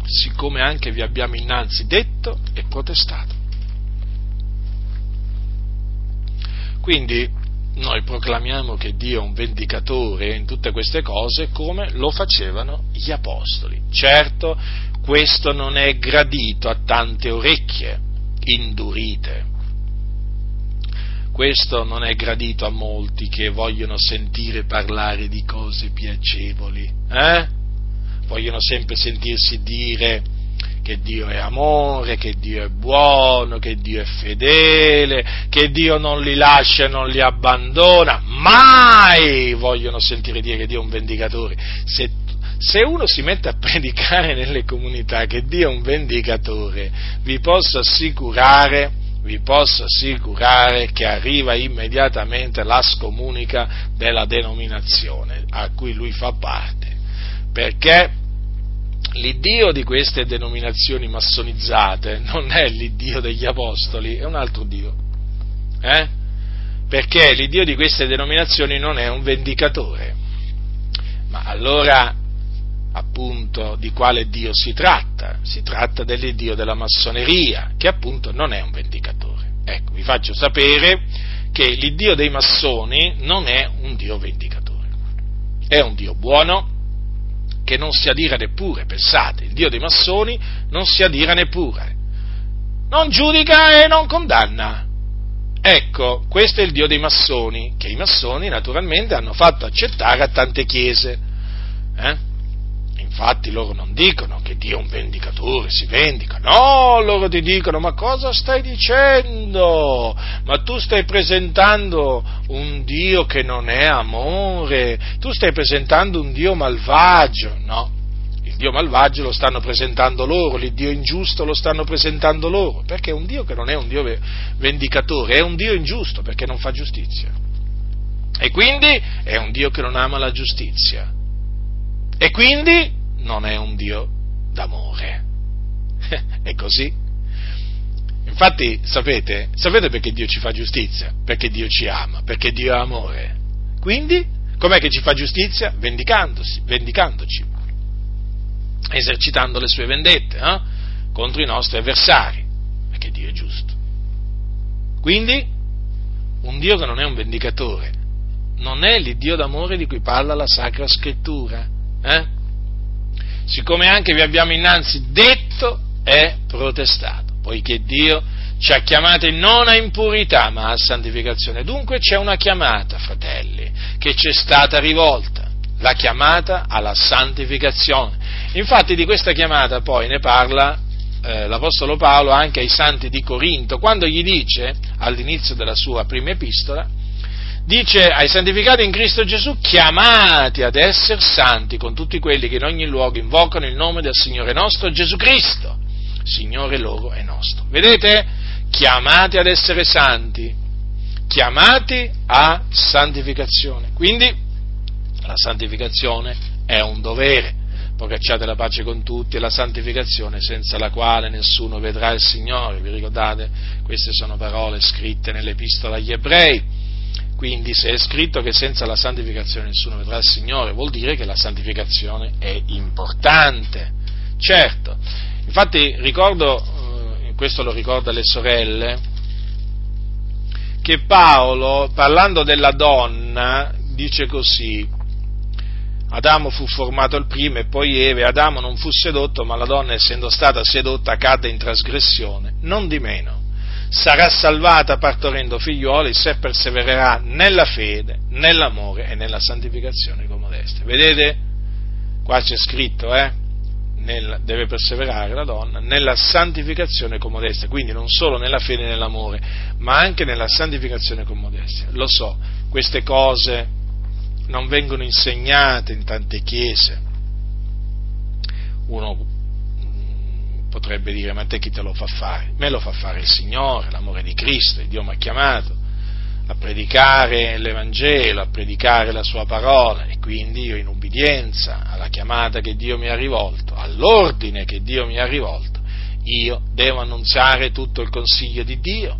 Siccome anche vi abbiamo innanzi detto e protestato. Quindi noi proclamiamo che Dio è un vendicatore in tutte queste cose come lo facevano gli apostoli. Certo, questo non è gradito a tante orecchie indurite. Questo non è gradito a molti che vogliono sentire parlare di cose piacevoli, eh? Vogliono sempre sentirsi dire che Dio è amore, che Dio è buono, che Dio è fedele, che Dio non li lascia e non li abbandona, mai vogliono sentire dire che Dio è un vendicatore. Se, se uno si mette a predicare nelle comunità che Dio è un vendicatore, vi posso assicurare, vi posso assicurare che arriva immediatamente la scomunica della denominazione a cui lui fa parte. Perché? l'Iddio di queste denominazioni massonizzate non è l'Iddio degli Apostoli, è un altro Dio. Eh? perché l'Iddio di queste denominazioni non è un vendicatore. Ma allora, appunto, di quale Dio si tratta? Si tratta dell'Iddio della massoneria, che appunto non è un vendicatore. Ecco, vi faccio sapere che l'Iddio dei massoni non è un Dio vendicatore, è un Dio buono, che non si adira neppure, pensate, il Dio dei massoni non si adira neppure, non giudica e non condanna, Ecco, questo è il Dio dei massoni, che i massoni naturalmente hanno fatto accettare a tante chiese. Eh? Infatti loro non dicono che Dio è un vendicatore, si vendica, no, loro ti dicono ma cosa stai dicendo? Ma tu stai presentando un Dio che non è amore, tu stai presentando un Dio malvagio, no? il Dio malvagio lo stanno presentando loro, l'Iddio ingiusto lo stanno presentando loro, perché è un Dio che non è un Dio vendicatore, è un Dio ingiusto perché non fa giustizia. E quindi è un Dio che non ama la giustizia. E quindi non è un Dio d'amore. è così. Infatti, sapete, sapete perché Dio ci fa giustizia? Perché Dio ci ama, perché Dio è amore. Quindi, com'è che ci fa giustizia? Vendicandosi, vendicandoci esercitando le sue vendette eh? contro i nostri avversari, perché Dio è giusto. Quindi, un Dio che non è un vendicatore, non è l'Iddio d'amore di cui parla la Sacra Scrittura. Eh? Siccome anche vi abbiamo innanzi detto, è protestato, poiché Dio ci ha chiamati non a impurità ma a santificazione. Dunque c'è una chiamata, fratelli, che ci è stata rivolta, la chiamata alla santificazione. Infatti di questa chiamata poi ne parla eh, l'Apostolo Paolo anche ai santi di Corinto, quando gli dice, all'inizio della sua prima epistola, dice ai santificati in Cristo Gesù, chiamati ad essere santi con tutti quelli che in ogni luogo invocano il nome del Signore nostro Gesù Cristo, Signore loro e nostro. Vedete? Chiamati ad essere santi, chiamati a santificazione. Quindi la santificazione è un dovere procacciate la pace con tutti e la santificazione senza la quale nessuno vedrà il Signore. Vi ricordate? Queste sono parole scritte nell'epistola agli ebrei. Quindi se è scritto che senza la santificazione nessuno vedrà il Signore, vuol dire che la santificazione è importante. Certo, infatti ricordo, eh, questo lo ricorda le sorelle, che Paolo, parlando della donna, dice così, Adamo fu formato il primo e poi Eve, Adamo non fu sedotto, ma la donna, essendo stata sedotta, cadde in trasgressione. Non di meno, sarà salvata partorendo figliuoli se persevererà nella fede, nell'amore e nella santificazione con modestia. Vedete? Qua c'è scritto, eh? Nel, deve perseverare la donna nella santificazione con modestia, quindi non solo nella fede e nell'amore, ma anche nella santificazione con modestia. Lo so, queste cose non vengono insegnate in tante chiese. Uno potrebbe dire, ma te chi te lo fa fare? Me lo fa fare il Signore, l'amore di Cristo, Dio mi ha chiamato a predicare l'Evangelo, a predicare la sua parola e quindi io in ubbidienza alla chiamata che Dio mi ha rivolto, all'ordine che Dio mi ha rivolto, io devo annunziare tutto il consiglio di Dio,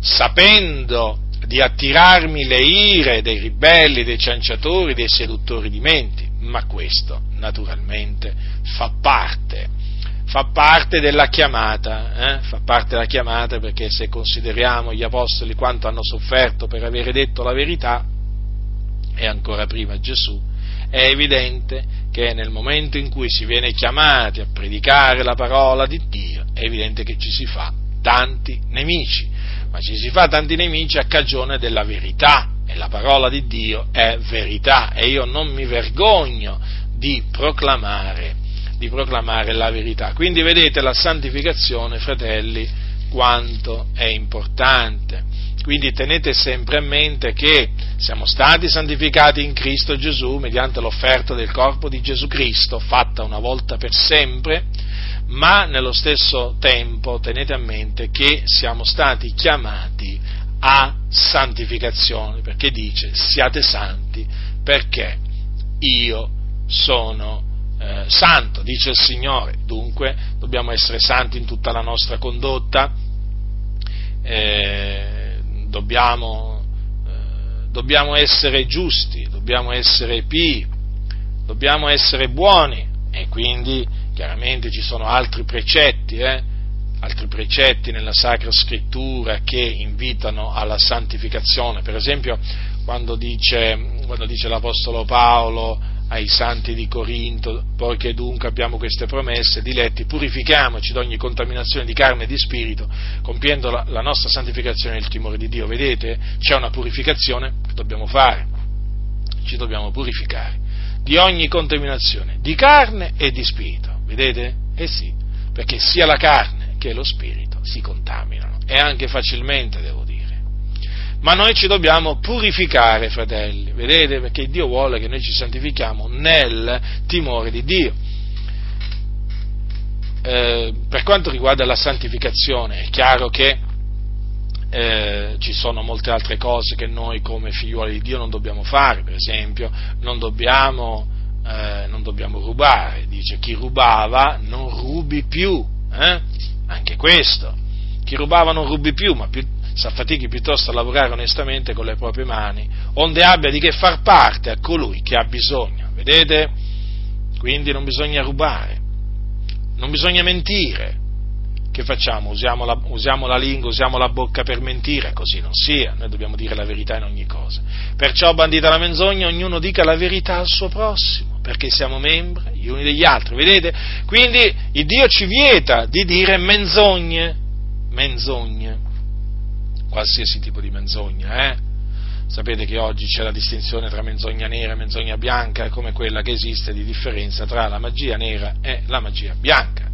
sapendo di attirarmi le ire dei ribelli, dei cianciatori, dei seduttori di menti, ma questo naturalmente fa parte, fa parte della chiamata, eh? fa parte della chiamata perché se consideriamo gli apostoli quanto hanno sofferto per avere detto la verità, e ancora prima Gesù, è evidente che nel momento in cui si viene chiamati a predicare la parola di Dio, è evidente che ci si fa tanti nemici ma ci si fa tanti nemici a cagione della verità e la parola di Dio è verità e io non mi vergogno di proclamare, di proclamare la verità. Quindi vedete la santificazione, fratelli, quanto è importante. Quindi tenete sempre a mente che siamo stati santificati in Cristo Gesù mediante l'offerta del corpo di Gesù Cristo, fatta una volta per sempre, ma nello stesso tempo tenete a mente che siamo stati chiamati a santificazione, perché dice siate santi perché io sono eh, santo, dice il Signore, dunque dobbiamo essere santi in tutta la nostra condotta, eh, dobbiamo dobbiamo essere giusti, dobbiamo essere pii, dobbiamo essere buoni. E quindi chiaramente ci sono altri precetti, eh? altri precetti nella Sacra Scrittura che invitano alla santificazione, per esempio quando dice, quando dice l'Apostolo Paolo ai santi di Corinto, poiché dunque abbiamo queste promesse, diletti, purifichiamoci da ogni contaminazione di carne e di spirito, compiendo la, la nostra santificazione nel timore di Dio. Vedete? C'è una purificazione che dobbiamo fare, ci dobbiamo purificare di ogni contaminazione di carne e di spirito. Vedete? Eh sì, perché sia la carne che lo spirito si contaminano e anche facilmente, devo dire ma noi ci dobbiamo purificare, fratelli, vedete? Perché Dio vuole che noi ci santifichiamo nel timore di Dio. Eh, per quanto riguarda la santificazione, è chiaro che eh, ci sono molte altre cose che noi come figliuoli di Dio non dobbiamo fare, per esempio non dobbiamo, eh, non dobbiamo rubare, dice chi rubava non rubi più, eh? anche questo, chi rubava non rubi più, ma più, s'affatichi piuttosto a lavorare onestamente con le proprie mani, onde abbia di che far parte a colui che ha bisogno. Vedete? Quindi non bisogna rubare, non bisogna mentire. Che facciamo? Usiamo la, usiamo la lingua, usiamo la bocca per mentire? Così non sia, noi dobbiamo dire la verità in ogni cosa. Perciò, bandita la menzogna, ognuno dica la verità al suo prossimo, perché siamo membri gli uni degli altri, vedete? Quindi il Dio ci vieta di dire menzogne, menzogne qualsiasi tipo di menzogna, eh? Sapete che oggi c'è la distinzione tra menzogna nera e menzogna bianca, come quella che esiste di differenza tra la magia nera e la magia bianca.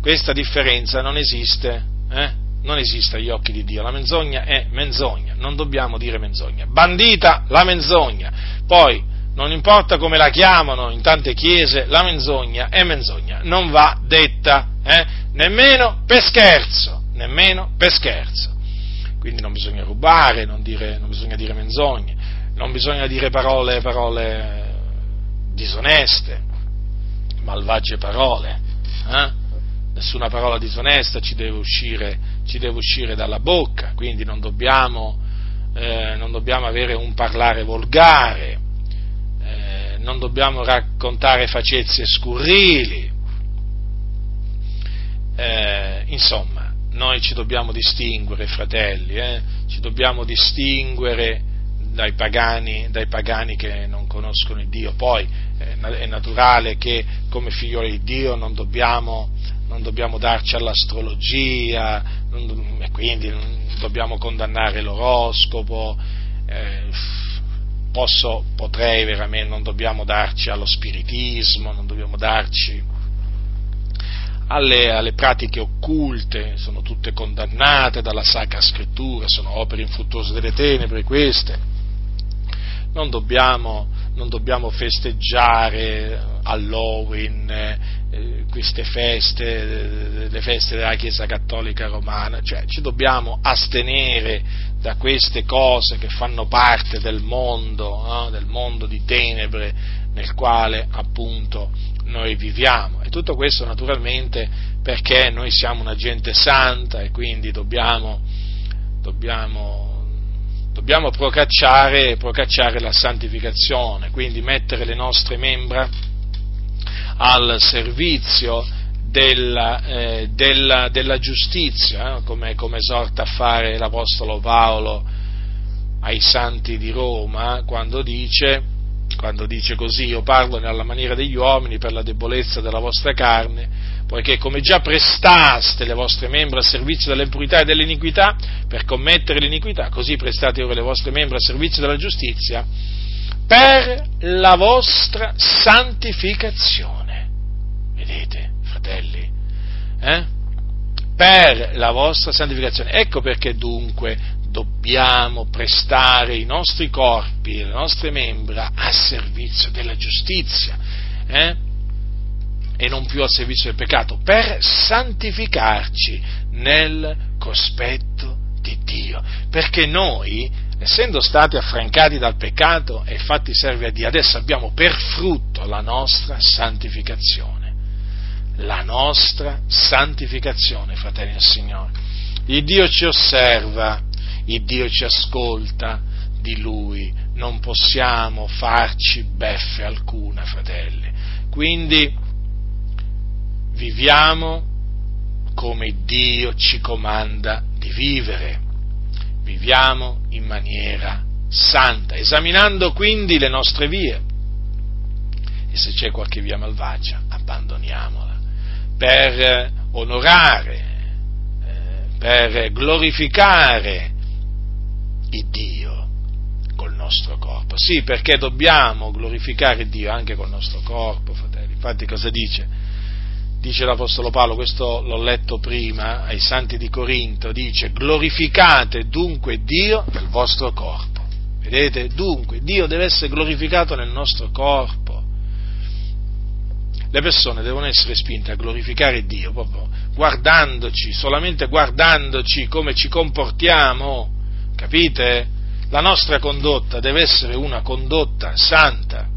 Questa differenza non esiste, eh? non esiste agli occhi di Dio. La menzogna è menzogna, non dobbiamo dire menzogna. Bandita la menzogna. Poi, non importa come la chiamano in tante chiese, la menzogna è menzogna, non va detta, eh? nemmeno per scherzo, nemmeno per scherzo quindi non bisogna rubare, non, dire, non bisogna dire menzogne, non bisogna dire parole, parole disoneste, malvagie parole, eh? nessuna parola disonesta ci deve uscire, ci deve uscire dalla bocca, quindi non dobbiamo, eh, non dobbiamo avere un parlare volgare, eh, non dobbiamo raccontare facezie scurrili, eh, insomma, noi ci dobbiamo distinguere, fratelli, eh? ci dobbiamo distinguere dai pagani, dai pagani, che non conoscono il Dio. Poi eh, è naturale che come figlioli di Dio non dobbiamo, non dobbiamo darci all'astrologia, non, e quindi non dobbiamo condannare l'oroscopo. Eh, posso, potrei veramente, non dobbiamo darci allo spiritismo, non dobbiamo darci alle, alle, pratiche occulte, sono tutte condannate dalla Sacra Scrittura, sono opere infruttuose delle tenebre queste. Non dobbiamo, non dobbiamo festeggiare Halloween, eh, queste feste, le feste della Chiesa Cattolica Romana, cioè ci dobbiamo astenere da queste cose che fanno parte del mondo, no? del mondo di tenebre nel quale appunto noi viviamo. E tutto questo naturalmente perché noi siamo una gente santa e quindi dobbiamo, dobbiamo, dobbiamo procacciare, procacciare la santificazione, quindi mettere le nostre membra al servizio della, eh, della, della giustizia, eh, come, come esorta a fare l'Apostolo Paolo ai santi di Roma, quando dice quando dice così, io parlo nella maniera degli uomini per la debolezza della vostra carne, poiché come già prestaste le vostre membra a servizio dell'impurità e dell'iniquità per commettere l'iniquità, così prestate ora le vostre membra a servizio della giustizia per la vostra santificazione. Vedete, fratelli? Eh? Per la vostra santificazione. Ecco perché dunque dobbiamo prestare i nostri corpi le nostre membra a servizio della giustizia eh? e non più a servizio del peccato, per santificarci nel cospetto di Dio. Perché noi, essendo stati affrancati dal peccato e fatti servi a Dio, adesso abbiamo per frutto la nostra santificazione. La nostra santificazione, fratelli del Signore. Il Dio ci osserva il Dio ci ascolta, di Lui non possiamo farci beffe alcuna, fratelli. Quindi viviamo come Dio ci comanda di vivere, viviamo in maniera santa, esaminando quindi le nostre vie. E se c'è qualche via malvagia, abbandoniamola per onorare, eh, per glorificare Dio col nostro corpo. Sì, perché dobbiamo glorificare Dio anche col nostro corpo, fratelli. Infatti cosa dice? Dice l'Apostolo Paolo, questo l'ho letto prima ai santi di Corinto, dice glorificate dunque Dio nel vostro corpo. Vedete? Dunque, Dio deve essere glorificato nel nostro corpo. Le persone devono essere spinte a glorificare Dio proprio guardandoci, solamente guardandoci come ci comportiamo Capite? La nostra condotta deve essere una condotta santa.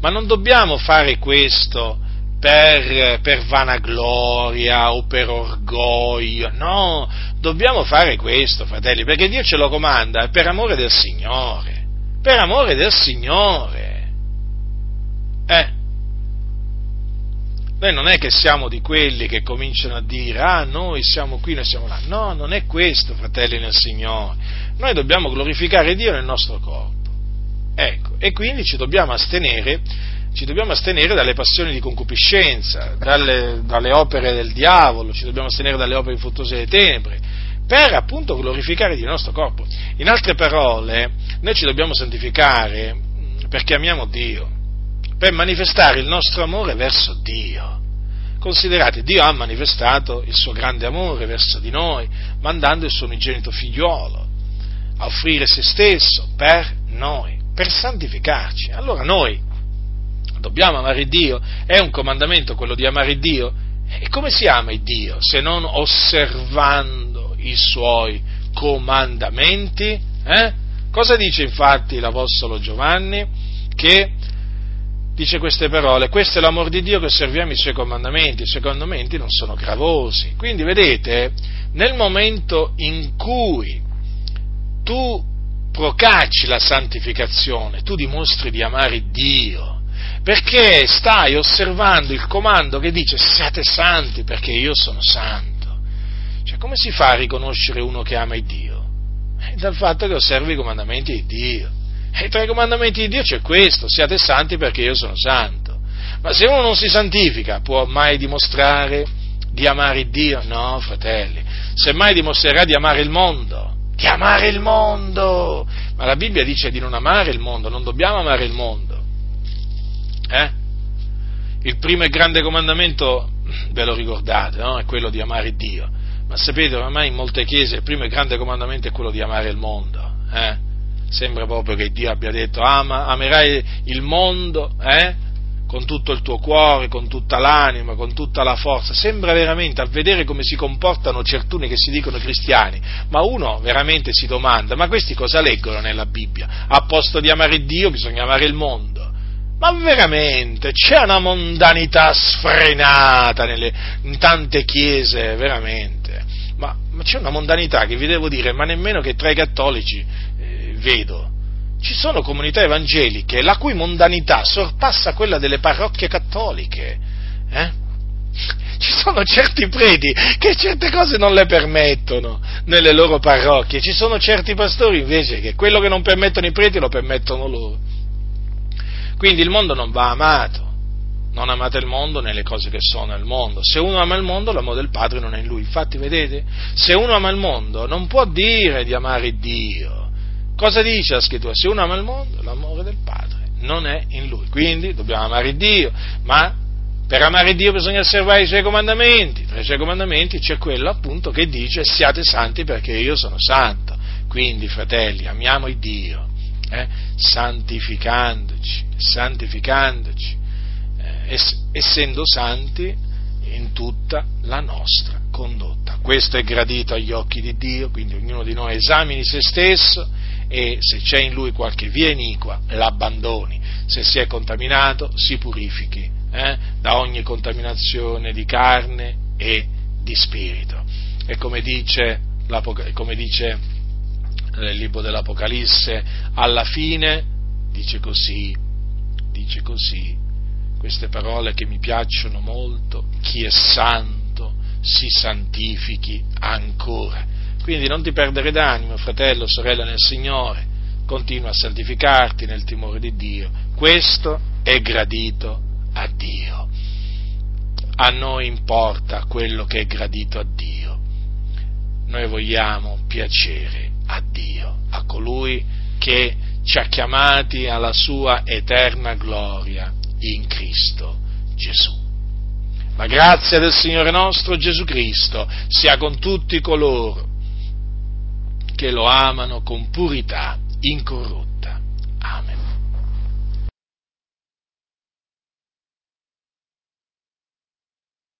Ma non dobbiamo fare questo per, per, vanagloria o per orgoglio, no, dobbiamo fare questo, fratelli, perché Dio ce lo comanda per amore del Signore, per amore del Signore. Eh, noi non è che siamo di quelli che cominciano a dire, ah, noi siamo qui, noi siamo là. No, non è questo, fratelli nel Signore. Noi dobbiamo glorificare Dio nel nostro corpo. Ecco, e quindi ci dobbiamo astenere, ci dobbiamo astenere dalle passioni di concupiscenza, dalle, dalle opere del diavolo, ci dobbiamo astenere dalle opere infruttuose delle tenebre, per appunto glorificare Dio nel nostro corpo. In altre parole, noi ci dobbiamo santificare perché amiamo Dio per manifestare il nostro amore verso Dio. Considerate, Dio ha manifestato il suo grande amore verso di noi, mandando il suo unigenito figliuolo a offrire se stesso per noi, per santificarci. Allora noi dobbiamo amare Dio, è un comandamento quello di amare Dio. E come si ama Dio se non osservando i suoi comandamenti? Eh? Cosa dice infatti l'Apostolo Giovanni? Che dice queste parole, questo è l'amor di Dio che osserviamo i suoi comandamenti, i suoi comandamenti non sono gravosi. Quindi vedete, nel momento in cui tu procacci la santificazione, tu dimostri di amare Dio, perché stai osservando il comando che dice siate santi perché io sono santo. Cioè, come si fa a riconoscere uno che ama Dio? Dal fatto che osservi i comandamenti di Dio. E tra i comandamenti di Dio c'è questo, siate santi perché io sono santo. Ma se uno non si santifica, può mai dimostrare di amare Dio? No, fratelli. Semmai dimostrerà di amare il mondo. Di amare il mondo! Ma la Bibbia dice di non amare il mondo, non dobbiamo amare il mondo. Eh? Il primo e grande comandamento, ve lo ricordate, no? È quello di amare Dio. Ma sapete, ormai in molte chiese il primo e grande comandamento è quello di amare il mondo. Eh? Sembra proprio che Dio abbia detto ama, amerai il mondo eh? con tutto il tuo cuore, con tutta l'anima, con tutta la forza. Sembra veramente a vedere come si comportano certuni che si dicono cristiani, ma uno veramente si domanda, ma questi cosa leggono nella Bibbia? A posto di amare Dio bisogna amare il mondo. Ma veramente c'è una mondanità sfrenata nelle, in tante chiese, veramente. Ma, ma, c'è una mondanità che vi devo dire, ma nemmeno che tra i cattolici vedo. Ci sono comunità evangeliche la cui mondanità sorpassa quella delle parrocchie cattoliche. Eh? Ci sono certi preti che certe cose non le permettono nelle loro parrocchie, ci sono certi pastori invece che quello che non permettono i preti lo permettono loro. Quindi il mondo non va amato, non amate il mondo nelle cose che sono nel mondo. Se uno ama il mondo, l'amore del Padre non è in lui. Infatti, vedete, se uno ama il mondo, non può dire di amare Dio. Cosa dice la scrittura? Se uno ama il mondo, l'amore del Padre non è in lui. Quindi dobbiamo amare Dio, ma per amare Dio bisogna osservare i suoi comandamenti. Tra i suoi comandamenti c'è quello appunto che dice siate santi perché io sono santo. Quindi, fratelli, amiamo il Dio, eh, santificandoci, santificandoci, eh, ess- essendo santi in tutta la nostra condotta. Questo è gradito agli occhi di Dio, quindi ognuno di noi esamini se stesso e se c'è in lui qualche via iniqua l'abbandoni, se si è contaminato si purifichi eh, da ogni contaminazione di carne e di spirito. E come dice, come dice nel libro dell'Apocalisse, alla fine dice così, dice così, queste parole che mi piacciono molto, chi è santo si santifichi ancora. Quindi non ti perdere d'animo, fratello, sorella nel Signore, continua a santificarti nel timore di Dio, questo è gradito a Dio. A noi importa quello che è gradito a Dio. Noi vogliamo piacere a Dio, a colui che ci ha chiamati alla sua eterna gloria in Cristo Gesù. La grazia del Signore nostro Gesù Cristo sia con tutti coloro che lo amano con purità incorrotta.